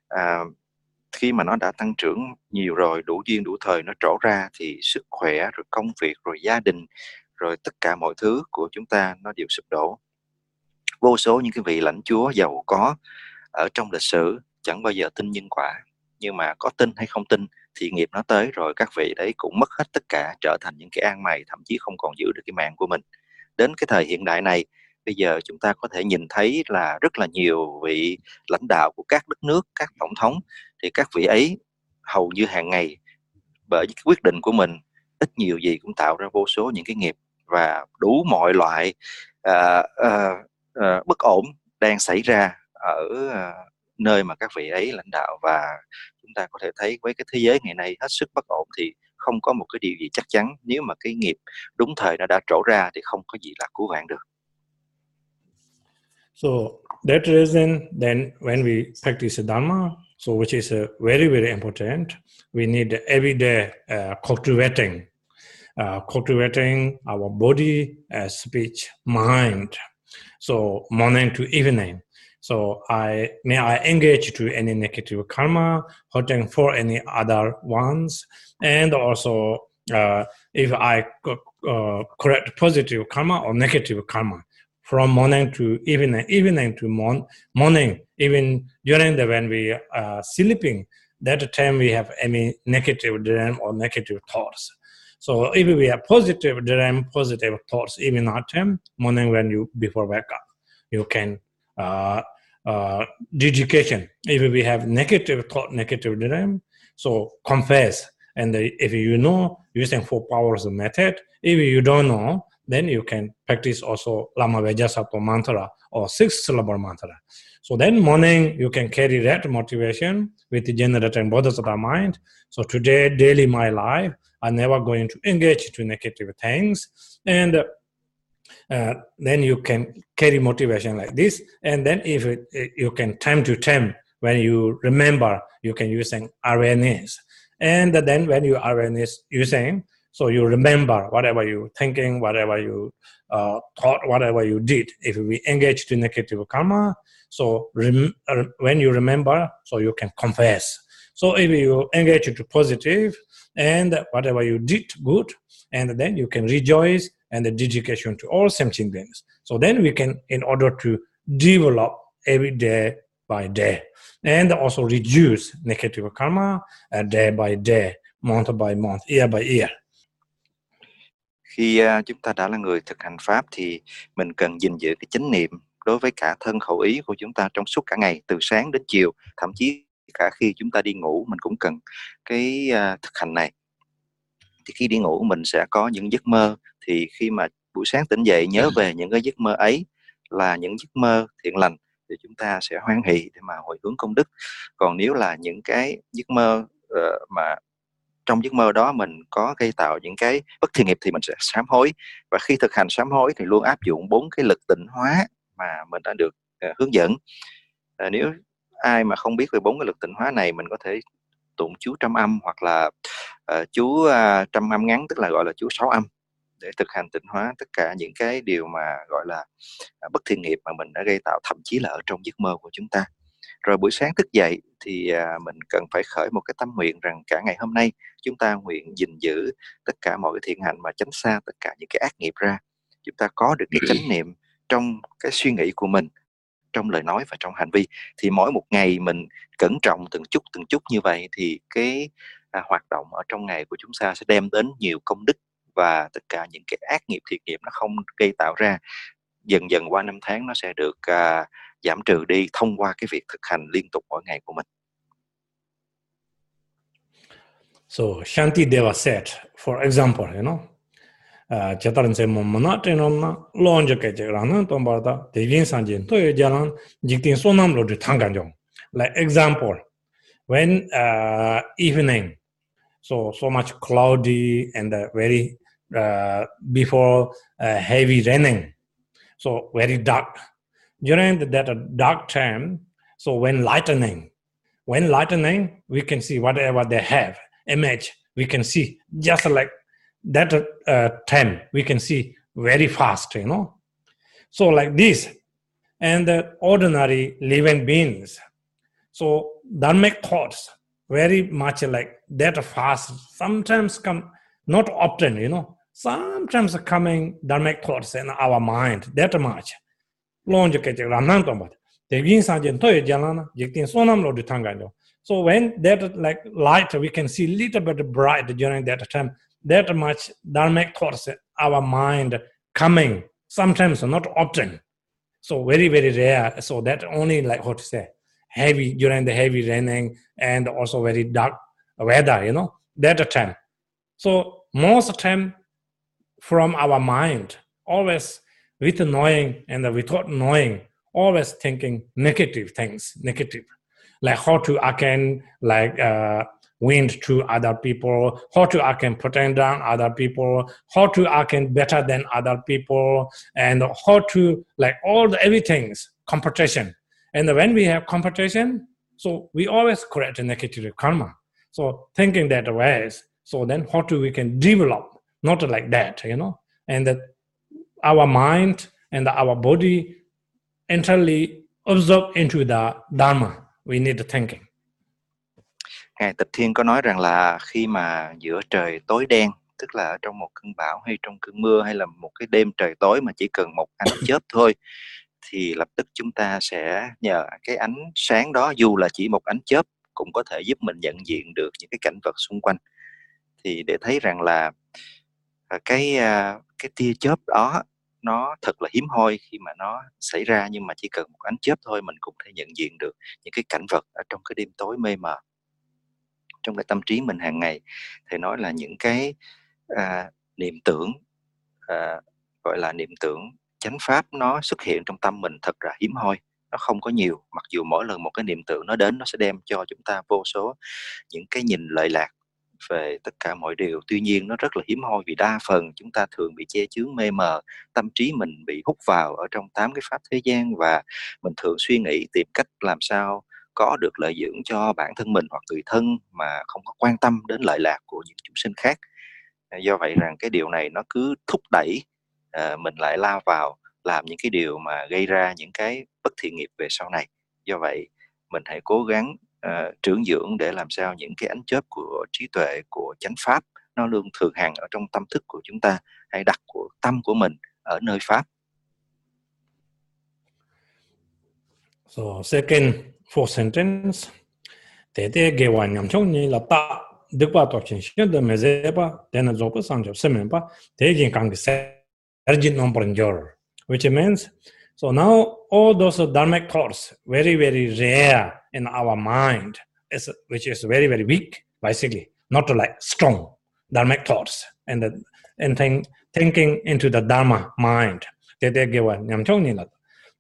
À, khi mà nó đã tăng trưởng nhiều rồi đủ duyên đủ thời nó trổ ra thì sức khỏe rồi công việc rồi gia đình rồi tất cả mọi thứ của chúng ta nó đều sụp đổ. Vô số những cái vị lãnh chúa giàu có ở trong lịch sử chẳng bao giờ tin nhân quả nhưng mà có tin hay không tin thì nghiệp nó tới rồi các vị đấy cũng mất hết tất cả trở thành những cái an mày thậm chí không còn giữ được cái mạng của mình. Đến cái thời hiện đại này bây giờ chúng ta có thể nhìn thấy là rất là nhiều vị lãnh đạo của các đất nước các tổng thống thì các vị ấy hầu như hàng ngày bởi những quyết định của mình ít nhiều gì cũng tạo ra vô số những cái nghiệp và đủ mọi loại uh, uh, uh, bất ổn đang xảy ra ở uh, nơi mà các vị ấy lãnh đạo và chúng ta có thể thấy với cái thế giới ngày nay hết sức bất ổn thì không có một cái điều gì chắc chắn nếu mà cái nghiệp đúng thời nó đã trổ ra thì không có gì là cứu vãn được. So that reason then when we practice Dharma, so which is uh, very very important, we need everyday uh, cultivating, uh, cultivating our body, uh, speech, mind. So morning to evening. So I may I engage to any negative karma, hurting for any other ones, and also uh, if I uh, correct positive karma or negative karma from morning to evening, evening to mon- morning, even during the when we are sleeping, that time we have any negative dream or negative thoughts. So if we have positive dream, positive thoughts, even that time, morning when you before wake up, you can uh, uh, dedication. If we have negative thought, negative dream, so confess. And if you know using four powers method, if you don't know, then you can practice also Lama Vajrasattva mantra or six syllable mantra. So then morning you can carry that motivation with the bodhisattva mind. So today, daily my life, I'm never going to engage to negative things. And uh, then you can carry motivation like this. And then if it, you can time to time, when you remember, you can using awareness. And then when you awareness using, so you remember whatever you thinking, whatever you uh, thought, whatever you did. If we engage to negative karma, so rem- uh, when you remember, so you can confess. So if you engage to positive and whatever you did good, and then you can rejoice and the dedication to all sentient beings. So then we can, in order to develop every day by day, and also reduce negative karma uh, day by day, month by month, year by year. Khi uh, chúng ta đã là người thực hành pháp thì mình cần gìn giữ cái chánh niệm đối với cả thân khẩu ý của chúng ta trong suốt cả ngày từ sáng đến chiều thậm chí cả khi chúng ta đi ngủ mình cũng cần cái uh, thực hành này thì khi đi ngủ mình sẽ có những giấc mơ thì khi mà buổi sáng tỉnh dậy nhớ về những cái giấc mơ ấy là những giấc mơ thiện lành thì chúng ta sẽ hoan hỷ để mà hồi hướng công đức. Còn nếu là những cái giấc mơ uh, mà trong giấc mơ đó mình có gây tạo những cái bất thiện nghiệp thì mình sẽ sám hối. Và khi thực hành sám hối thì luôn áp dụng bốn cái lực tịnh hóa mà mình đã được uh, hướng dẫn. Uh, nếu ai mà không biết về bốn cái lực tịnh hóa này mình có thể tụng chú trăm âm hoặc là uh, chú uh, trăm âm ngắn tức là gọi là chú sáu âm để thực hành tịnh hóa tất cả những cái điều mà gọi là à, bất thiện nghiệp mà mình đã gây tạo thậm chí là ở trong giấc mơ của chúng ta. Rồi buổi sáng thức dậy thì à, mình cần phải khởi một cái tâm nguyện rằng cả ngày hôm nay chúng ta nguyện gìn giữ tất cả mọi cái thiện hạnh mà tránh xa tất cả những cái ác nghiệp ra. Chúng ta có được cái chánh niệm trong cái suy nghĩ của mình trong lời nói và trong hành vi. Thì mỗi một ngày mình cẩn trọng từng chút từng chút như vậy thì cái à, hoạt động ở trong ngày của chúng ta sẽ đem đến nhiều công đức và tất cả những cái ác nghiệp thiệt nghiệp nó không gây tạo ra dần dần qua năm tháng nó sẽ được à, giảm trừ đi thông qua cái việc thực hành liên tục mỗi ngày của mình. So Shanti Deva said, for example, you know, à, chetaran se mo mana tenom na lonja ke je ran ton bar da de yin san jin to ye jalan jiktin sonam lo de thangan jong like example when uh, evening so so much cloudy and uh, very uh, before uh, heavy raining. So very dark. During that dark time so when lightning when lightning we can see whatever they have image we can see just like that uh, time we can see very fast you know. So like this and the ordinary living beings. So dharmic thoughts very much like that fast sometimes come not often you know sometimes coming dharmic thoughts in our mind. That much. Long ke che ram nan tom de yin sa jen to ye jan tin lo so when that like light we can see little bit bright during that time that much dharmic thoughts in our mind coming. Sometimes not often. So very very rare. So that only like what to say heavy during the heavy raining and also very dark weather you know that time. So most time from our mind always with knowing and without knowing always thinking negative things negative like how to I can like uh, wind to other people, how to I can pretend down other people, how to I can better than other people, and how to like all the everything's competition. And when we have competition, so we always create a negative karma. So thinking that ways, so then how do we can develop not like that, you know, and that our mind and our body entirely absorb into the dharma. We need thinking. ngài tịch thiên có nói rằng là khi mà giữa trời tối đen tức là trong một cơn bão hay trong cơn mưa hay là một cái đêm trời tối mà chỉ cần một ánh *coughs* chớp thôi thì lập tức chúng ta sẽ nhờ cái ánh sáng đó dù là chỉ một ánh chớp cũng có thể giúp mình nhận diện được những cái cảnh vật xung quanh thì để thấy rằng là Ờ, cái ờ, cái tia chớp đó nó thật là hiếm hoi khi mà nó xảy ra nhưng mà chỉ cần một ánh chớp thôi mình cũng thể nhận diện được những cái cảnh vật ở trong cái đêm tối mê mờ. Trong cái tâm trí mình hàng ngày thì nói là những cái à, niệm tưởng à, gọi là niệm tưởng chánh pháp nó xuất hiện trong tâm mình thật là hiếm hoi nó không có nhiều. Mặc dù mỗi lần một cái niệm tưởng nó đến nó sẽ đem cho chúng ta vô số những cái nhìn lợi lạc về tất cả mọi điều. Tuy nhiên nó rất là hiếm hoi vì đa phần chúng ta thường bị che chứa mê mờ tâm trí mình bị hút vào ở trong tám cái pháp thế gian và mình thường suy nghĩ tìm cách làm sao có được lợi dưỡng cho bản thân mình hoặc người thân mà không có quan tâm đến lợi lạc của những chúng sinh khác. À, do vậy rằng cái điều này nó cứ thúc đẩy uh, mình lại lao vào làm những cái điều mà gây ra những cái bất thiện nghiệp về sau này. Do vậy mình hãy cố gắng uh, trưởng dưỡng để làm sao những cái ánh chớp của trí tuệ của chánh pháp nó luôn thường hằng ở trong tâm thức của chúng ta hay đặt của tâm của mình ở nơi pháp. So second fourth sentence. Te te ge wa nyam chong ni la ta de kwa to chen shen de me ze pa de na zo pa sang jo se men pa te jin kang se erjin non pranjor which means so now all those dharmic thoughts very very rare. In our mind is which is very very weak basically not like strong dharmic thoughts and the and think, thinking into the dharma mind. Te te ge wa nyam chong ni la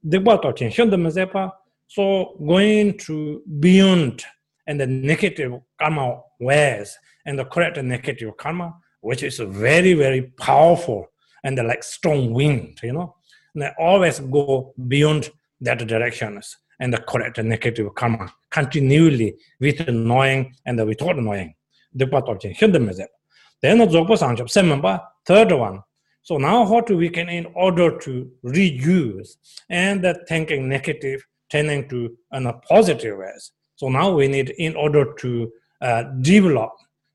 de pa to chen shin de me ze pa so going to beyond and the negative karma ways and the correct negative karma which is very very powerful and the, like strong wind you know? And they always go beyond that directions and the correct and negative karma. Continually with annoying and the without annoying the part of change. Hidden is then the job sang job. Same number third one. So now how to we can in order to reduce and the thinking negative turning to an a positive ways. So now we need in order to uh, develop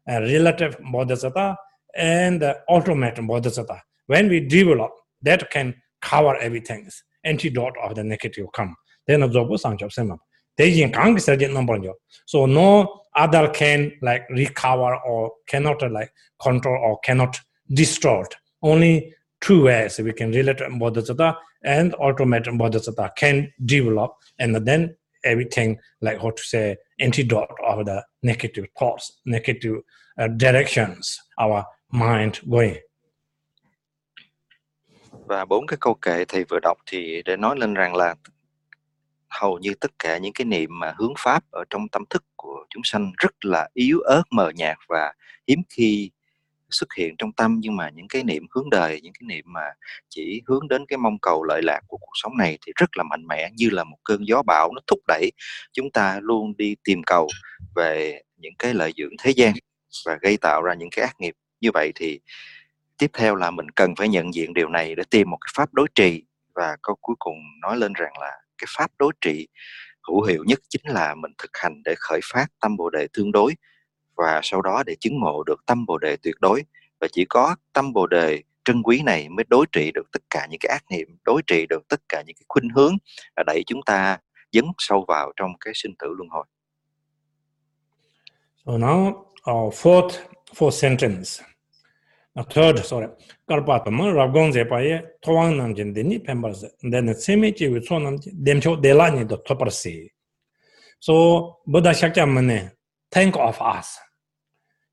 a relative bodhisattva and the ultimate bodhisattva. When we develop that can cover everything. Antidote of the negative karma. Then absorb sanjap sema they yin kang sergeant number so no other can like recover or cannot like control or cannot distort. Only two ways we can relate bodhisattva and automate bodhisattva can develop and then everything like how to say antidote of the negative thoughts negative uh, directions our mind going. Và bốn cái câu kệ thầy vừa đọc thì để nói lên rằng là hầu như tất cả những cái niệm mà hướng pháp ở trong tâm thức của chúng sanh rất là yếu ớt, mờ nhạt và hiếm khi xuất hiện trong tâm. Nhưng mà những cái niệm hướng đời, những cái niệm mà chỉ hướng đến cái mong cầu lợi lạc của cuộc sống này thì rất là mạnh mẽ, như là một cơn gió bão nó thúc đẩy chúng ta luôn đi tìm cầu về những cái lợi dưỡng thế gian và gây tạo ra những cái ác nghiệp. Như vậy thì tiếp theo là mình cần phải nhận diện điều này để tìm một cái pháp đối trị và câu cuối cùng nói lên rằng là cái pháp đối trị hữu hiệu nhất chính là mình thực hành để khởi phát tâm bồ đề tương đối và sau đó để chứng ngộ được tâm bồ đề tuyệt đối và chỉ có tâm bồ đề trân quý này mới đối trị được tất cả những cái ác niệm, đối trị được tất cả những cái khuynh hướng đẩy chúng ta dấn sâu vào trong cái sinh tử luân hồi. So now, our fourth fourth sentence. a third sorry. Karpa to ma rabgon je pa ye thowang nam jin de ni pember se then same che wi chonam dem cho de la ni do thopar se so buddha shakya mane think of us.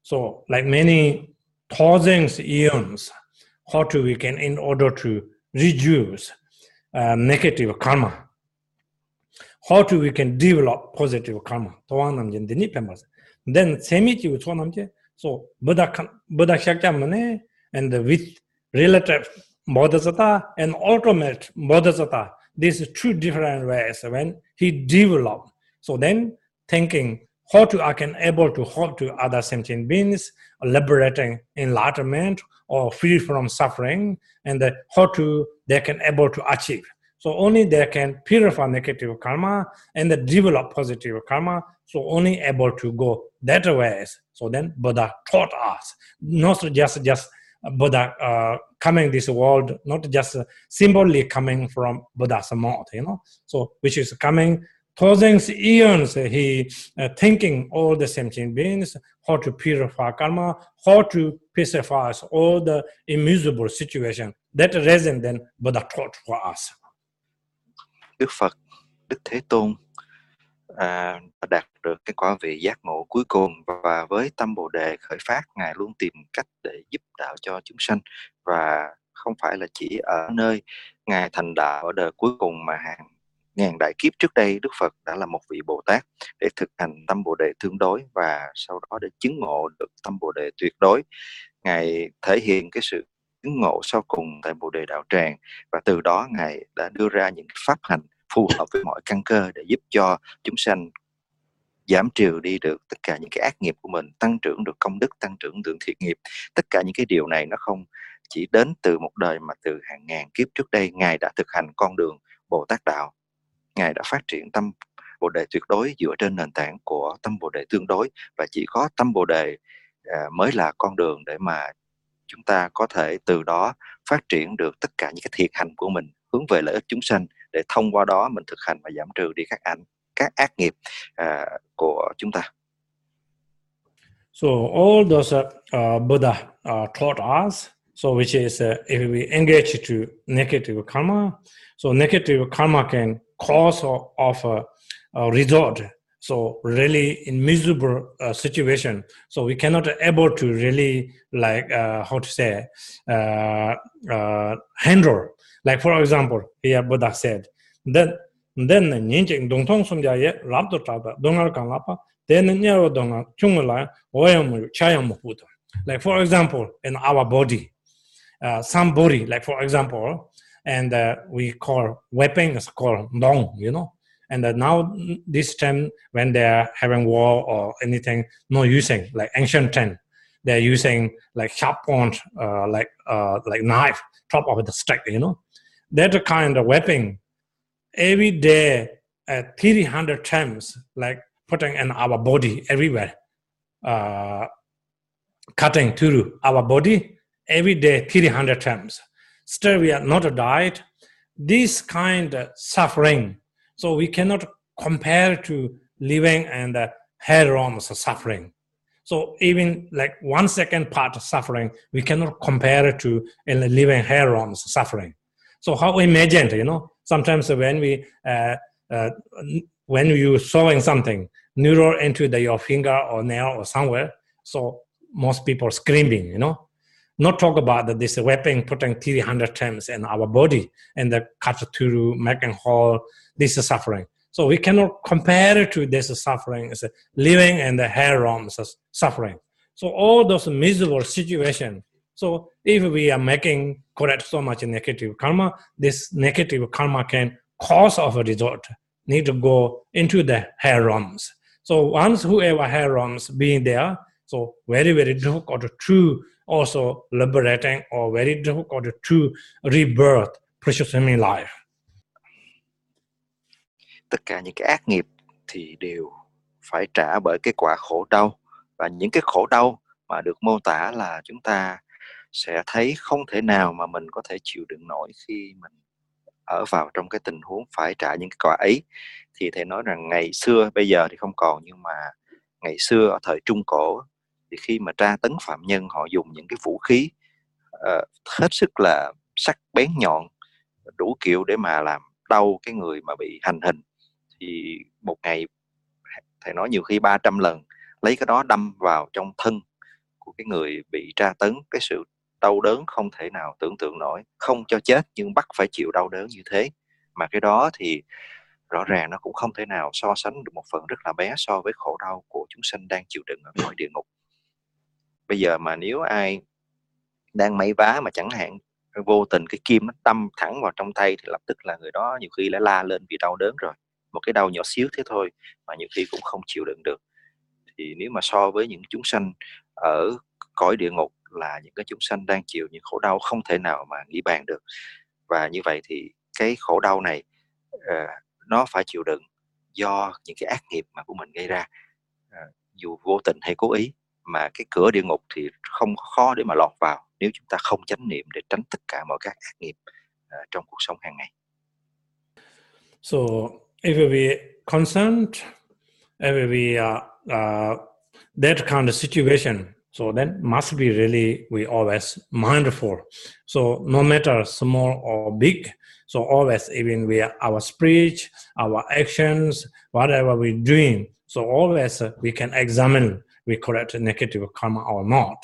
So like many thousands eons how to we can in order to reduce uh, negative karma. How to we can develop positive karma. Thowang nam jin de ni pember then same che wi chonam je so buddha buddha shakya mane and the with relative bodhisattva and ultimate bodhisatta these two different ways when he developed so then thinking how to I can able to help to other sentient beings, liberating enlightenment or free from suffering, and the, how to they can able to achieve. So only they can purify negative karma and develop positive karma. So only able to go that way. So then Buddha taught us, not just just Buddha uh, coming this world, not just symbolically coming from Buddha's mouth, you know. So which is coming thousands years he uh, thinking all the sentient beings how to purify karma how to pacify all the immutable situation that reason then buddha taught for us đức phật đức thế tôn à, đạt được cái quả vị giác ngộ cuối cùng và với tâm bồ đề khởi phát ngài luôn tìm cách để giúp đạo cho chúng sanh và không phải là chỉ ở nơi ngài thành đạo ở đời cuối cùng mà hàng ngàn đại kiếp trước đây Đức Phật đã là một vị Bồ Tát để thực hành tâm Bồ đề tương đối và sau đó để chứng ngộ được tâm Bồ đề tuyệt đối. Ngài thể hiện cái sự chứng ngộ sau cùng tại Bồ đề đạo tràng, và từ đó ngài đã đưa ra những pháp hành phù hợp với mọi căn cơ để giúp cho chúng sanh giảm trừ đi được tất cả những cái ác nghiệp của mình, tăng trưởng được công đức, tăng trưởng được thiện nghiệp. Tất cả những cái điều này nó không chỉ đến từ một đời mà từ hàng ngàn kiếp trước đây, ngài đã thực hành con đường bồ tát đạo. Ngài đã phát triển tâm bồ đề tuyệt đối dựa trên nền tảng của tâm bồ đề tương đối, và chỉ có tâm bồ đề à, mới là con đường để mà chúng ta có thể từ đó phát triển được tất cả những cái thiện hành của mình hướng về lợi ích chúng sanh để thông qua đó mình thực hành và giảm trừ đi các ảnh các ác nghiệp uh, của chúng ta. So all those uh, Buddha uh, taught us, so which is uh, if we engage to negative karma, so negative karma can cause of a, a result. So really in miserable uh, situation, so we cannot able to really like uh, how to say uh, uh, handle. Like for example, here Buddha said, then then nyinching dongtong somja ye labdo chaba dongal kan lapa then nia ro dong la chung nyaro donga chungla oyam chayam puto like for example in our body uh, some body like for example and uh, we call weapon is called dong you know and now this time when they are having war or anything no using like ancient time they're using like sharp point uh, like uh, like knife top of the stick you know that kind of weapon every day at uh, 300 times, like putting in our body everywhere, uh, cutting through our body every day 300 times. Still, we are not died. This kind of suffering, so we cannot compare to living and the hair suffering. So even like one second part of suffering, we cannot compare to in living hair suffering. So how imagine, you know, sometimes when we uh, uh, when you sewing something neural into the, your finger or nail or somewhere so most people screaming you know not talk about that this weapon putting 300 times in our body and the making hole this is suffering. So we cannot compare it to this suffering as living in the hair realms suffering. So all those miserable situations so if we are making correct so much negative karma, this negative karma can cause of a result need to go into the hair realms. So once whoever hair realms being there, so very very difficult to also liberating or very difficult to rebirth precious human life. Tất cả những cái ác nghiệp thì đều phải trả bởi cái quả khổ đau và những cái khổ đau mà được mô tả là chúng ta sẽ thấy không thể nào mà mình có thể chịu đựng nổi khi mình ở vào trong cái tình huống phải trả những cái quả ấy thì thầy nói rằng ngày xưa, bây giờ thì không còn, nhưng mà ngày xưa ở thời trung cổ thì khi mà tra tấn phạm nhân họ dùng những cái vũ khí uh, hết sức là sắc bén nhọn đủ kiểu để mà làm đau cái người mà bị hành hình. Thì một ngày thầy nói nhiều khi 300 lần lấy cái đó đâm vào trong thân của cái người bị tra tấn. Cái sự đau đớn không thể nào tưởng tượng nổi không cho chết nhưng bắt phải chịu đau đớn như thế. Mà cái đó thì rõ ràng nó cũng không thể nào so sánh được một phần rất là bé so với khổ đau của chúng sinh đang chịu đựng ở cõi địa ngục bây giờ mà nếu ai đang máy vá mà chẳng hạn vô tình cái kim nó đâm thẳng vào trong tay thì lập tức là người đó nhiều khi lại la lên vì đau đớn rồi. Một cái đau nhỏ xíu thế thôi mà nhiều khi cũng không chịu đựng được. Thì nếu mà so với những chúng sanh ở cõi địa ngục là những cái chúng sanh đang chịu những khổ đau không thể nào mà nghĩ bàn được. Và như vậy thì cái khổ đau này uh, nó phải chịu đựng do những cái ác nghiệp mà của mình gây ra. Uh, dù vô tình hay cố ý mà cái cửa địa ngục thì không khó để mà lọt vào nếu chúng ta không chánh niệm để tránh tất cả mọi các ác nghiệp uh, trong cuộc sống hàng ngày. So if we concerned, if we uh, uh, that kind of situation, so then must be really we always mindful. So no matter small or big, so always even we our speech, our actions, whatever we're doing, so always we can examine we correct negative karma or not.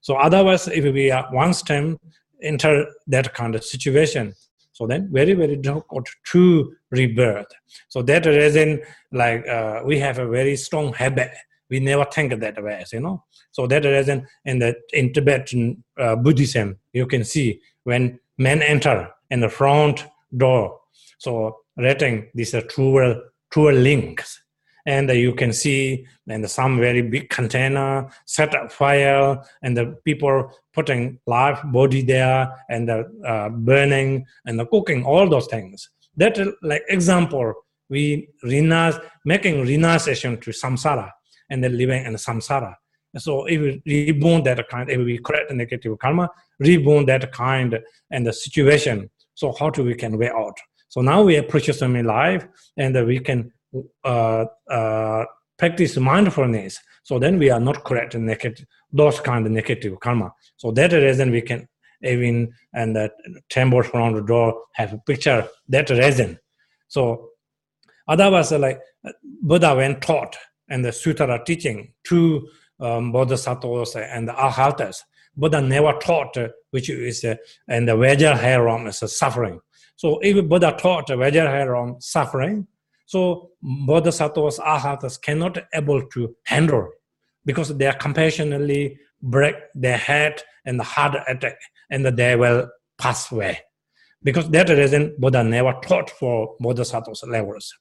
So otherwise, if we are once time enter that kind of situation, so then very very difficult to rebirth. So that reason, like uh, we have a very strong habit. We never think that way, you know. So that reason in the in Tibetan uh, Buddhism, you can see when men enter in the front door, so writing these are truer truer links and you can see and some very big container set up fire and the people putting live body there and the uh, burning and the cooking all those things. That like example we renas making renunciation to samsara and then living in samsara. So if we reborn that kind if we create the negative karma reborn that kind and the situation. So how do we can way out? So now we approach in life and we can uh, uh, practice mindfulness, so then we are not correct negative those kind of negative karma. So that reason we can even and the temple around the door have a picture that reason. So otherwise like Buddha when taught and the sutra teaching to um, bodhisattvas and the arhatas, Buddha never taught uh, which is uh, and the Vajraharam is suffering. So if Buddha taught Vajraharam suffering, so bodhisattvas, arhatas cannot able to handle because they are compassionately break their head and the heart attack and they will pass away. Because that reason Buddha never taught for bodhisattvas levels.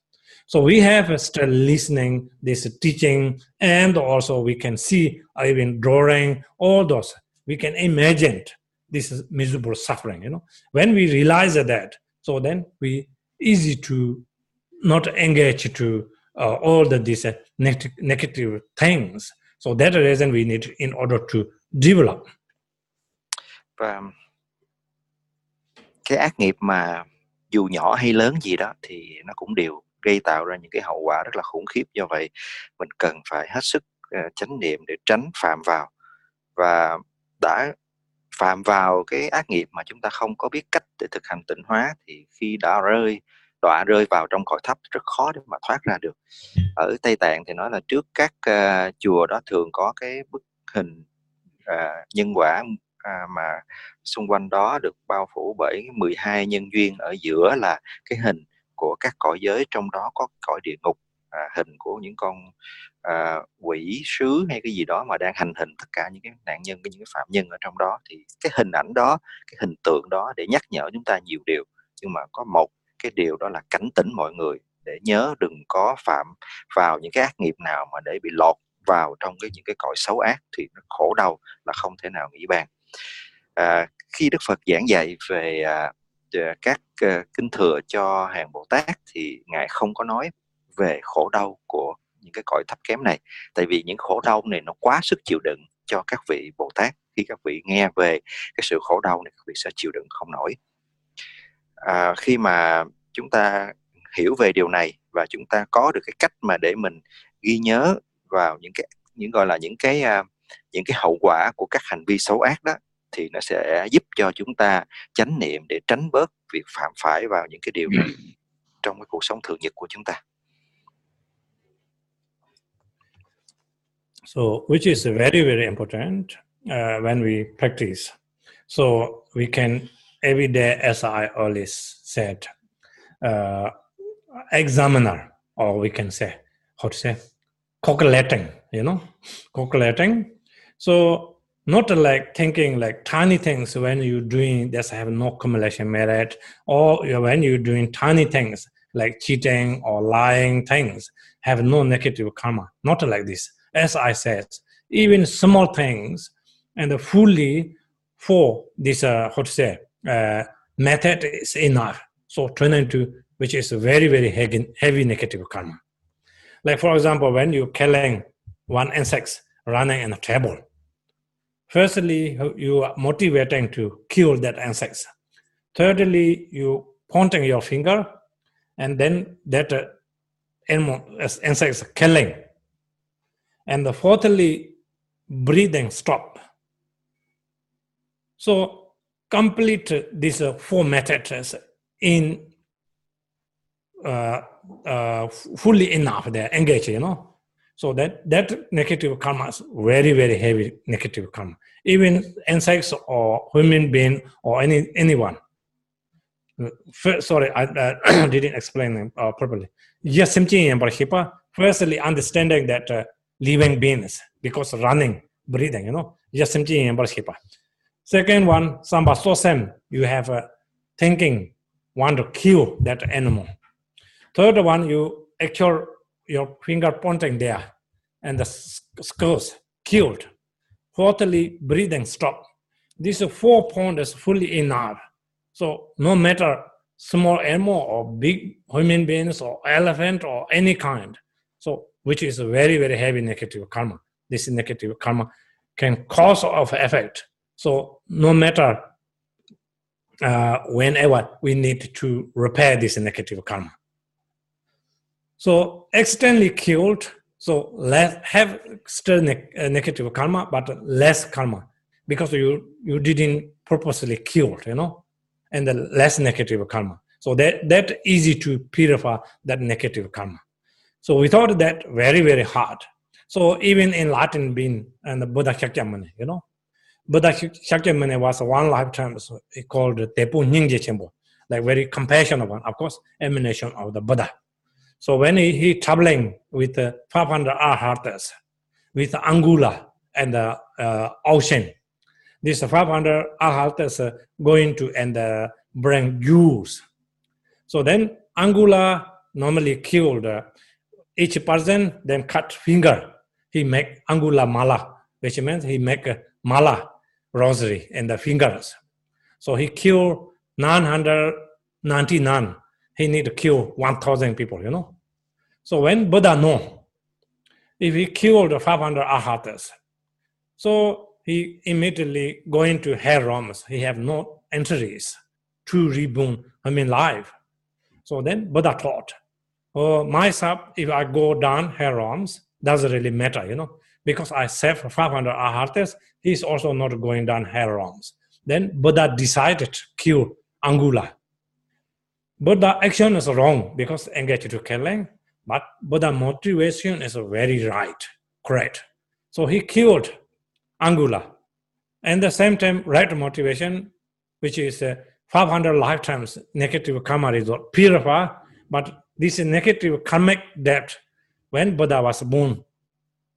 So we have still listening this teaching and also we can see even drawing all those. We can imagine this miserable suffering, you know. When we realize that, so then we easy to not engage to uh, all the these uh, negative things. So that reason we need in order to develop. Và cái ác nghiệp mà dù nhỏ hay lớn gì đó thì nó cũng đều gây tạo ra những cái hậu quả rất là khủng khiếp do vậy mình cần phải hết sức uh, chánh niệm để tránh phạm vào và đã phạm vào cái ác nghiệp mà chúng ta không có biết cách để thực hành tịnh hóa thì khi đã rơi đọa rơi vào trong cõi thấp rất khó để mà thoát ra được. Ở tây tạng thì nói là trước các uh, chùa đó thường có cái bức hình uh, nhân quả uh, mà xung quanh đó được bao phủ bởi 12 nhân duyên. Ở giữa là cái hình của các cõi giới trong đó có cõi địa ngục à, hình của những con à, quỷ sứ hay cái gì đó mà đang hành hình tất cả những cái nạn nhân những cái phạm nhân ở trong đó. Thì cái hình ảnh đó cái hình tượng đó để nhắc nhở chúng ta nhiều điều. Nhưng mà có một cái điều đó là cảnh tỉnh mọi người để nhớ đừng có phạm vào những cái ác nghiệp nào mà để bị lọt vào trong cái những cái cõi xấu ác thì nó khổ đau là không thể nào nghĩ bàn. À, khi Đức Phật giảng dạy về à, à, các à, kinh thừa cho hàng Bồ Tát thì ngài không có nói về khổ đau của những cái cõi thấp kém này tại vì những khổ đau này nó quá sức chịu đựng cho các vị Bồ Tát. Khi các vị nghe về cái sự khổ đau này các vị sẽ chịu đựng không nổi à, khi mà chúng ta hiểu về điều này và chúng ta có được cái cách mà để mình ghi nhớ vào những cái những gọi là những cái uh, những cái hậu quả của các hành vi xấu ác đó thì nó sẽ giúp cho chúng ta chánh niệm để tránh bớt việc phạm phải vào những cái điều này trong cái cuộc sống thường nhật của chúng ta. So, which is very very important uh, when we practice. So we can every day, as I always said, uh, examiner, or we can say, how to say, calculating, you know, calculating. So not like thinking like tiny things when you're doing this have no accumulation merit, or when you're doing tiny things like cheating or lying things have no negative karma. Not like this. As I said, even small things and fully for this, uh, how to say, uh, method is enough. So turn into which is a very very heavy, heavy negative karma. Like for example, when you're killing one insect running in a table, firstly you are motivating to kill that insect. Thirdly, you pointing your finger, and then that uh, animal, insects killing. And the fourthly, breathing stop. So complete these uh, four methods in uh, uh, fully enough they engage, you know. So that that negative karma is very very heavy negative karma. Even insects or human being or any anyone. First, sorry, I *coughs* didn't explain them uh, properly. Yes, firstly understanding that uh, living beings because running, breathing, you know. Yes, Second one, samba sosen, you have a thinking, want to kill that animal. Third one, you actual your finger pointing there, and the skulls killed. Fourthly, breathing stop. These four points fully enough. So no matter small animal or big human beings or elephant or any kind, so which is a very very heavy negative karma. This negative karma can cause of effect. So no matter uh, whenever we need to repair this negative karma. So externally killed, so less have still ne- uh, negative karma, but less karma because you you didn't purposely killed, you know, and the less negative karma. So that that easy to purify that negative karma. So we thought that very very hard. So even in Latin being and the Buddha Shakyamuni, you know, Buddha Shakyamuni was one lifetime so called Tepu Nyingje Chenpo, like very compassionate one, of course, emanation of the Buddha. So when he, he traveling with uh, 500 arhats with Angula and the uh, ocean, this 500 arhats uh, going to and uh, bring jewels. So then Angula normally killed uh, each person, then cut finger. He make Angula mala, which means he make mala rosary and the fingers. So he killed 999 he need to kill 1,000 people, you know. So when Buddha know, if he killed 500 arhats, so he immediately going to hell realms. He have no entries to reborn, I mean life. So then Buddha thought, oh, myself, if I go down hell realms, doesn't really matter, you know, because I saved 500 arhats, he's also not going down hell realms. Then Buddha decided to kill Angula but the action is wrong because engaged to killing, but, but motivation is very right, correct. So he killed Angula. And the same time, right motivation, which is uh, 500 lifetimes negative karma result, purify, but this is negative karmic debt, when Buddha was born,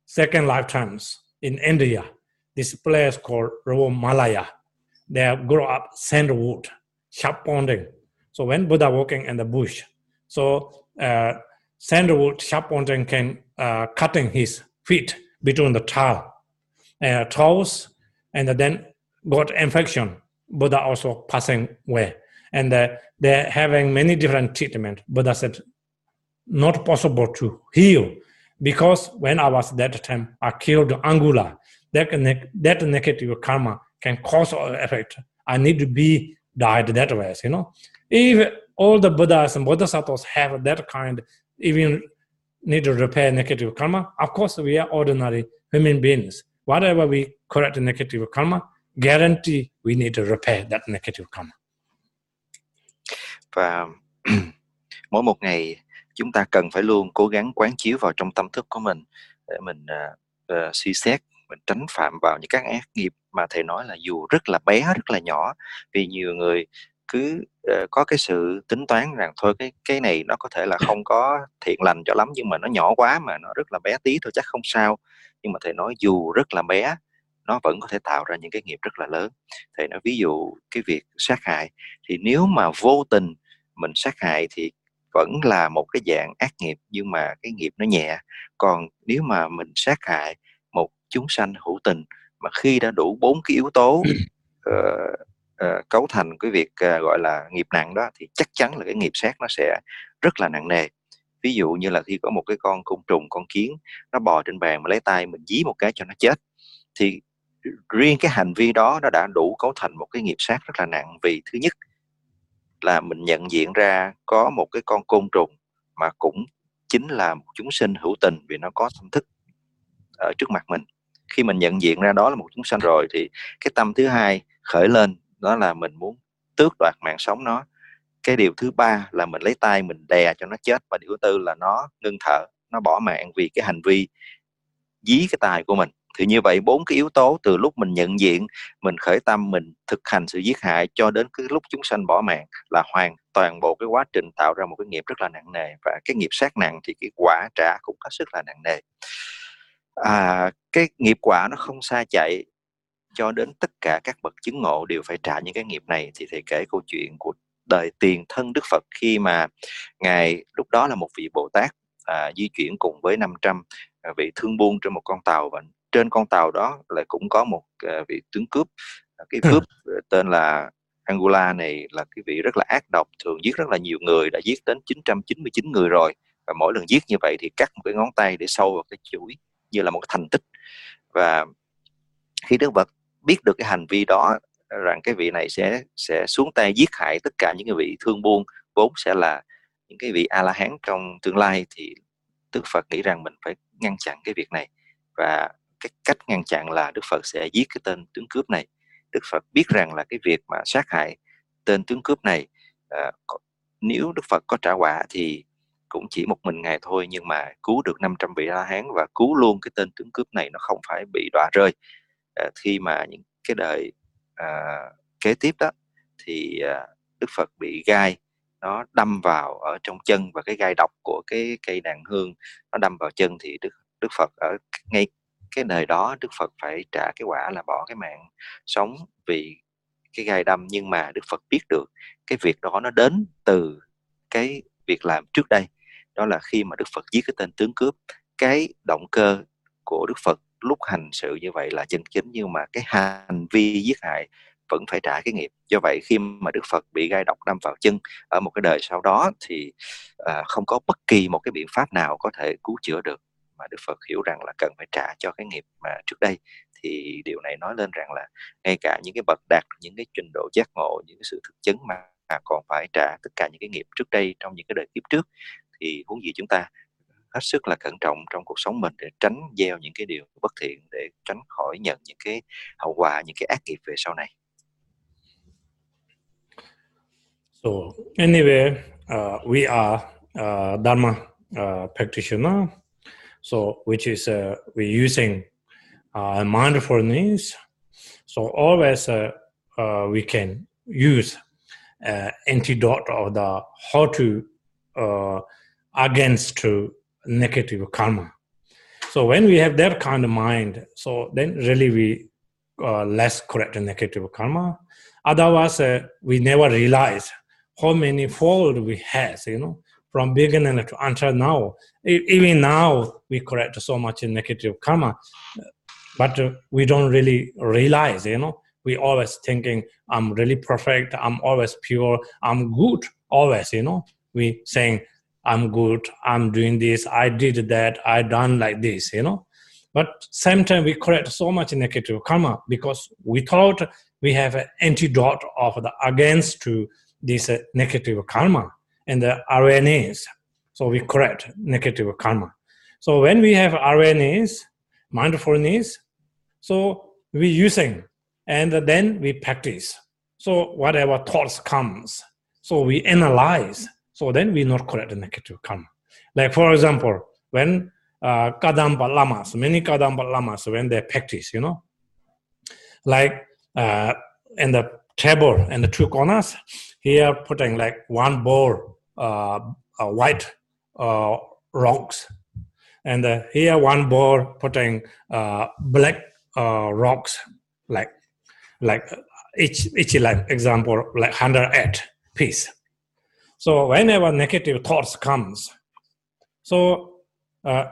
second lifetimes in India, this place called Malaya, they grow up sandwood, sharp pounding, so when Buddha walking in the bush, so uh, sandalwood sharp pointing can uh, cutting his feet between the tar, uh, toes, and then got infection. Buddha also passing away, and uh, they're having many different treatment. Buddha said, not possible to heal because when I was that time, I killed Angula. That, that negative karma can cause or effect. I need to be died that way, you know. If all the Buddhas and Bodhisattvas have that kind, even need to repair negative karma, of course we are ordinary human beings. Whatever we correct negative karma, guarantee we need to repair that negative karma. Và *clears throat* mỗi một ngày chúng ta cần phải luôn cố gắng quán chiếu vào trong tâm thức của mình để mình uh, uh, suy xét mình tránh phạm vào những các ác nghiệp mà thầy nói là dù rất là bé rất là nhỏ. Vì nhiều người cứ uh, có cái sự tính toán rằng thôi cái cái này nó có thể là không có thiện lành cho lắm nhưng mà nó nhỏ quá mà nó rất là bé tí thôi chắc không sao. Nhưng mà thầy nói dù rất là bé nó vẫn có thể tạo ra những cái nghiệp rất là lớn. Thầy nói ví dụ cái việc sát hại thì nếu mà vô tình mình sát hại thì vẫn là một cái dạng ác nghiệp nhưng mà cái nghiệp nó nhẹ. Còn nếu mà mình sát hại một chúng sanh hữu tình mà khi đã đủ bốn cái yếu tố uh, uh, cấu thành cái việc uh, gọi là nghiệp nặng đó thì chắc chắn là cái nghiệp sát nó sẽ rất là nặng nề. Ví dụ như là khi có một cái con côn trùng con kiến nó bò trên bàn mà lấy tay mình dí một cái cho nó chết thì riêng cái hành vi đó nó đã đủ cấu thành một cái nghiệp sát rất là nặng. Vì thứ nhất là mình nhận diện ra có một cái con côn trùng mà cũng chính là một chúng sinh hữu tình vì nó có tâm thức ở trước mặt mình. Khi mình nhận diện ra đó là một chúng sanh rồi thì cái tâm thứ hai khởi lên, đó là mình muốn tước đoạt mạng sống nó. Cái điều thứ ba là mình lấy tay mình đè cho nó chết và điều thứ tư là nó ngưng thở, nó bỏ mạng vì cái hành vi dí cái tài của mình thì như vậy bốn cái yếu tố từ lúc mình nhận diện mình khởi tâm mình thực hành sự giết hại cho đến cái lúc chúng sanh bỏ mạng là hoàn toàn bộ cái quá trình tạo ra một cái nghiệp rất là nặng nề. Và cái nghiệp sát nặng thì cái quả trả cũng có sức là nặng nề. À, cái nghiệp quả nó không xa chạy cho đến tất cả các bậc chứng ngộ đều phải trả những cái nghiệp này. Thì thầy kể câu chuyện của đời tiền thân Đức Phật khi mà ngài lúc đó là một vị Bồ Tát à, di chuyển cùng với 500 vị thương buôn trên một con tàu và trên con tàu đó lại cũng có một à, vị tướng cướp à, cái cướp *laughs* tên là Angola này là cái vị rất là ác độc thường giết rất là nhiều người đã giết đến 999 người rồi. Và mỗi lần giết như vậy thì cắt một cái ngón tay để sâu vào cái chuỗi như là một cái thành tích. Và khi Đức Phật biết được cái hành vi đó rằng cái vị này sẽ sẽ xuống tay giết hại tất cả những cái vị thương buôn vốn sẽ là những cái vị a la hán trong tương lai thì Đức Phật nghĩ rằng mình phải ngăn chặn cái việc này. Và cái cách ngăn chặn là Đức Phật sẽ giết cái tên tướng cướp này. Đức Phật biết rằng là cái việc mà sát hại tên tướng cướp này à, nếu Đức Phật có trả quả thì cũng chỉ một mình ngài thôi nhưng mà cứu được 500 vị la hán và cứu luôn cái tên tướng cướp này nó không phải bị đọa rơi. À, khi mà những cái đời à, kế tiếp đó thì à, Đức Phật bị gai nó đâm vào ở trong chân và cái gai độc của cái cây đàn hương nó đâm vào chân thì Đức Đức Phật ở ngay cái đời đó Đức Phật phải trả cái quả là bỏ cái mạng sống vì cái gai đâm. Nhưng mà Đức Phật biết được cái việc đó nó đến từ cái việc làm trước đây. Đó là khi mà Đức Phật giết cái tên tướng cướp. Cái động cơ của Đức Phật lúc hành sự như vậy là chân chính nhưng mà cái hành vi giết hại vẫn phải trả cái nghiệp. Do vậy khi mà Đức Phật bị gai độc đâm vào chân ở một cái đời sau đó thì à, không có bất kỳ một cái biện pháp nào có thể cứu chữa được mà Đức Phật hiểu rằng là cần phải trả cho cái nghiệp mà trước đây thì điều này nói lên rằng là ngay cả những cái bậc đạt những cái trình độ giác ngộ những cái sự thực chứng mà còn phải trả tất cả những cái nghiệp trước đây trong những cái đời kiếp trước thì huống gì chúng ta hết sức là cẩn trọng trong cuộc sống mình để tránh gieo những cái điều bất thiện để tránh khỏi nhận những cái hậu quả những cái ác nghiệp về sau này. So anyway, uh, we are uh, Dharma uh, practitioner. So which is uh, we're using uh, mindfulness. So always uh, uh, we can use uh, antidote of the how to against to negative karma. So when we have that kind of mind, so then really we less correct negative karma. Otherwise, we never realize how many fold we have, you know, from beginning to until now. Even now, we correct so much negative karma, but we don't really realize, you know. We always thinking, I'm really perfect, I'm always pure, I'm good, always, you know. We saying, I'm good, I'm doing this, I did that, I done like this, you know. But same time we correct so much negative karma because we thought we have an antidote of the against to this negative karma and the awareness. So we correct negative karma. So when we have awareness, mindfulness, so we using and then we practice. So whatever thoughts comes, so we analyze so then we not correct the negative karma. Like for example, when uh, Kadampa lamas, many Kadampa lamas, when they practice, you know, like uh, in the table and the two corners, here putting like one bowl, white uh, rocks, and uh, here one bowl putting uh, black uh, rocks, like like each each like example like hundred eight piece. So whenever negative thoughts comes, so uh,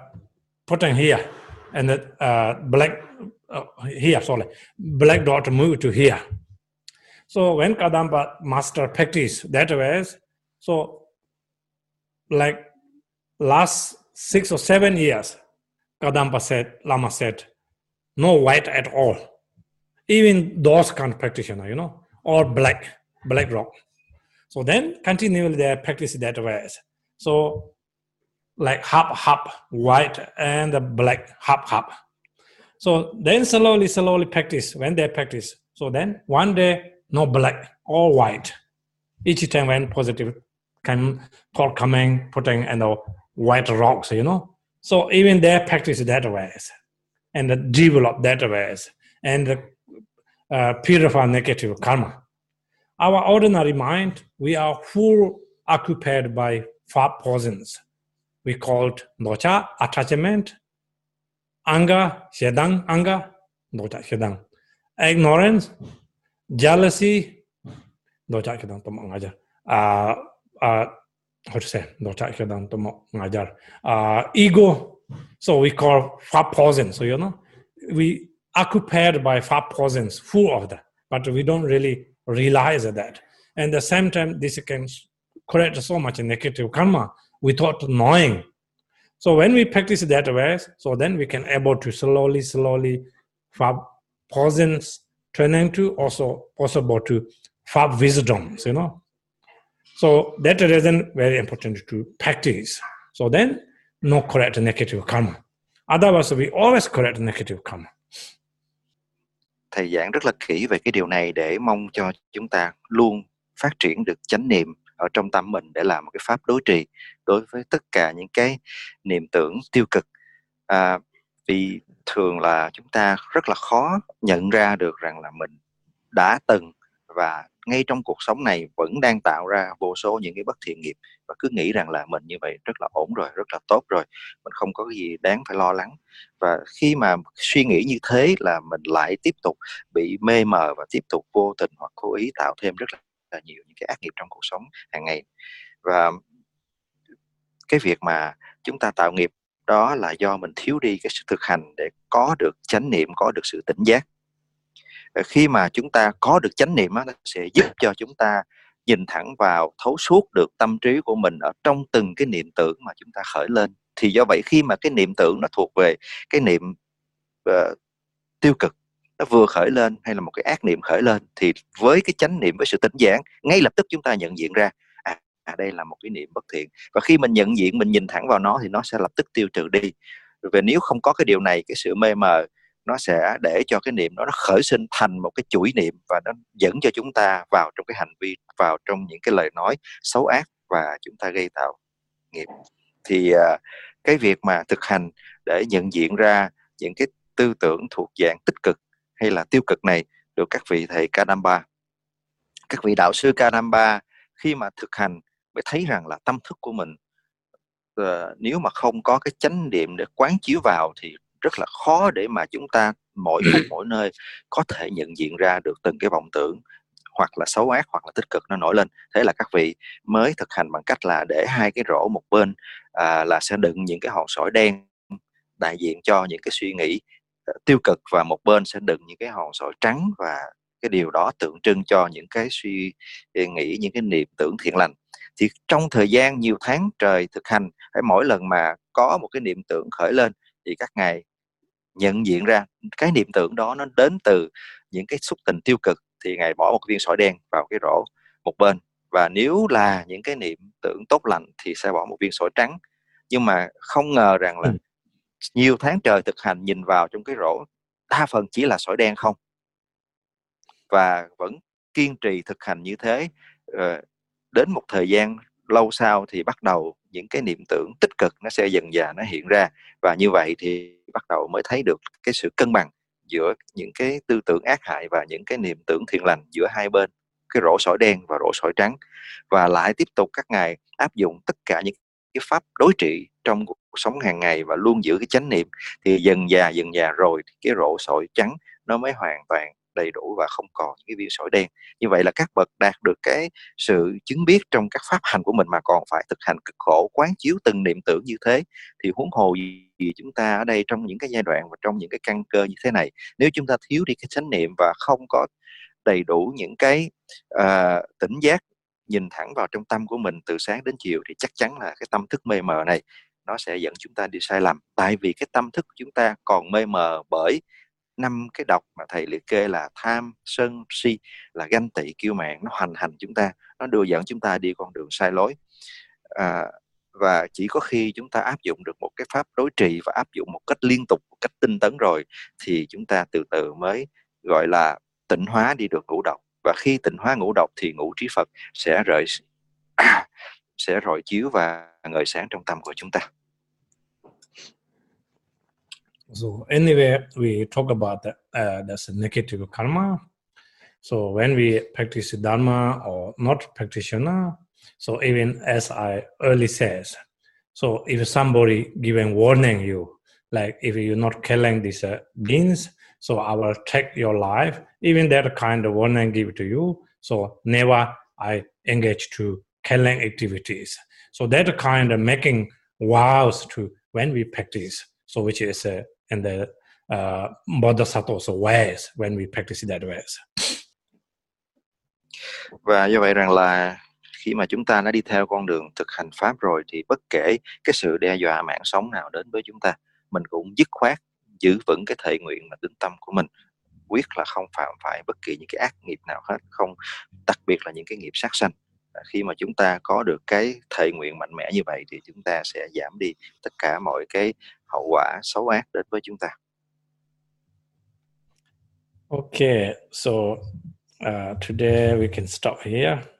putting here and the uh, black uh, here, sorry, black dot move to here. So when Kadampa master practice that way, so like last six or seven years, Kadampa said, Lama said, no white at all. Even those kind of practitioner, you know, or black, black rock. So then continually they practice that way. So like hop hop white and the black hop hop so then slowly slowly practice when they practice so then one day no black all white each time when positive can thought coming putting and the white rocks you know? So even they practice that ways and develop that ways and uh, purify negative karma. Our ordinary mind we are full occupied by five poisons. We called nocha attachment, anger, shedang, anger, nocha shedang, ignorance, jealousy, nocha shedang uh, how to say, shedang tomo ngajar. Uh, ego, so we call poisons. So you know, we occupied by poisons, full of that, but we don't really realize that. And the same time, this can create so much negative karma without knowing. So when we practice that way, so then we can able to slowly, slowly fab poisons turning to also possible to fab wisdoms, you know. So that reason very important to practice. So then no correct negative karma. Otherwise we always correct negative karma. Thầy giảng rất là kỹ về cái điều này để mong cho chúng ta luôn phát triển được chánh niệm ở trong tâm mình để làm một cái pháp đối trì đối với tất cả những cái niệm tưởng tiêu cực à, vì thường là chúng ta rất là khó nhận ra được rằng là mình đã từng và ngay trong cuộc sống này vẫn đang tạo ra vô số những cái bất thiện nghiệp. Và cứ nghĩ rằng là mình như vậy rất là ổn rồi, rất là tốt rồi, mình không có cái gì đáng phải lo lắng. Và khi mà suy nghĩ như thế là mình lại tiếp tục bị mê mờ và tiếp tục vô tình hoặc cố ý tạo thêm rất là nhiều những cái ác nghiệp trong cuộc sống hàng ngày. Và cái việc mà chúng ta tạo nghiệp đó là do mình thiếu đi cái sự thực hành để có được chánh niệm, có được sự tỉnh giác. Ờ, khi mà chúng ta có được chánh niệm nó sẽ giúp cho chúng ta nhìn thẳng vào thấu suốt được tâm trí của mình ở trong từng cái niệm tưởng mà chúng ta khởi lên. Thì do vậy khi mà cái niệm tưởng nó thuộc về cái niệm uh, tiêu cực nó vừa khởi lên hay là một cái ác niệm khởi lên thì với cái chánh niệm với sự tỉnh giác ngay lập tức chúng ta nhận diện ra à, à đây là một cái niệm bất thiện. Và khi mình nhận diện mình nhìn thẳng vào nó thì nó sẽ lập tức tiêu trừ đi. Và nếu không có cái điều này cái sự mê mờ nó sẽ để cho cái niệm đó nó khởi sinh thành một cái chuỗi niệm và nó dẫn cho chúng ta vào trong cái hành vi vào trong những cái lời nói xấu ác và chúng ta gây tạo nghiệp. Thì à, cái việc mà thực hành để nhận diện ra những cái tư tưởng thuộc dạng tích cực hay là tiêu cực này được các vị thầy Kadamba các vị đạo sư Kadamba khi mà thực hành mới thấy rằng là tâm thức của mình uh, nếu mà không có cái chánh niệm để quán chiếu vào thì rất là khó để mà chúng ta mỗi phút mỗi nơi có thể nhận diện ra được từng cái vọng tưởng hoặc là xấu ác hoặc là tích cực nó nổi lên. Thế là các vị mới thực hành bằng cách là để hai cái rổ một bên à, là sẽ đựng những cái hòn sỏi đen đại diện cho những cái suy nghĩ tiêu cực và một bên sẽ đựng những cái hòn sỏi trắng và cái điều đó tượng trưng cho những cái suy nghĩ những cái niệm tưởng thiện lành. Thì trong thời gian nhiều tháng trời thực hành hay mỗi lần mà có một cái niệm tưởng khởi lên thì các ngài nhận diện ra cái niệm tưởng đó nó đến từ những cái xúc tình tiêu cực thì ngài bỏ một viên sỏi đen vào cái rổ một bên. Và nếu là những cái niệm tưởng tốt lành thì sẽ bỏ một viên sỏi trắng. Nhưng mà không ngờ rằng là ừ. nhiều tháng trời thực hành nhìn vào trong cái rổ đa phần chỉ là sỏi đen không. Và vẫn kiên trì thực hành như thế ờ, đến một thời gian lâu sau thì bắt đầu những cái niệm tưởng tích cực nó sẽ dần dà nó hiện ra. Và như vậy thì bắt đầu mới thấy được cái sự cân bằng giữa những cái tư tưởng ác hại và những cái niệm tưởng thiện lành giữa hai bên, cái rổ sỏi đen và rổ sỏi trắng. Và lại tiếp tục các ngài áp dụng tất cả những cái pháp đối trị trong cuộc sống hàng ngày và luôn giữ cái chánh niệm. Thì dần già dần già rồi cái rổ sỏi trắng nó mới hoàn toàn đầy đủ và không còn những cái viên sỏi đen. Như vậy là các bậc đạt được cái sự chứng biết trong các pháp hành của mình mà còn phải thực hành cực khổ quán chiếu từng niệm tưởng như thế thì huống hồ gì chúng ta ở đây trong những cái giai đoạn và trong những cái căn cơ như thế này. Nếu chúng ta thiếu đi cái chánh niệm và không có đầy đủ những cái uh, tỉnh giác nhìn thẳng vào trong tâm của mình từ sáng đến chiều thì chắc chắn là cái tâm thức mê mờ này nó sẽ dẫn chúng ta đi sai lầm. Tại vì cái tâm thức của chúng ta còn mê mờ bởi năm cái độc mà thầy liệt kê là tham sân si là ganh tị kiêu mạn nó hoành hành chúng ta nó đưa dẫn chúng ta đi con đường sai lối à, và chỉ có khi chúng ta áp dụng được một cái pháp đối trị và áp dụng một cách liên tục một cách tinh tấn rồi thì chúng ta từ từ mới gọi là tịnh hóa đi được ngũ độc và khi tịnh hóa ngũ độc thì ngũ trí Phật sẽ rời *coughs* sẽ rọi chiếu và ngời sáng trong tâm của chúng ta. So anyway, we talk about that, uh, that's a negative karma. So when we practice dharma or not practitioner, so even as I early says, so if somebody given warning you, like if you're not killing these uh, beings, so I will take your life. Even that kind of warning give to you. So never I engage to killing activities. So that kind of making vows to when we practice. So which is uh, and the uh, bodhisattva also wears when we practice that ways. Và do vậy rằng là khi mà chúng ta đã đi theo con đường thực hành pháp rồi thì bất kể cái sự đe dọa mạng sống nào đến với chúng ta mình cũng dứt khoát giữ vững cái thể nguyện và tính tâm của mình quyết là không phạm phải bất kỳ những cái ác nghiệp nào hết không đặc biệt là những cái nghiệp sát sanh khi mà chúng ta có được cái thệ nguyện mạnh mẽ như vậy thì chúng ta sẽ giảm đi tất cả mọi cái hậu quả xấu ác đến với chúng ta Okay, so uh, today we can stop here.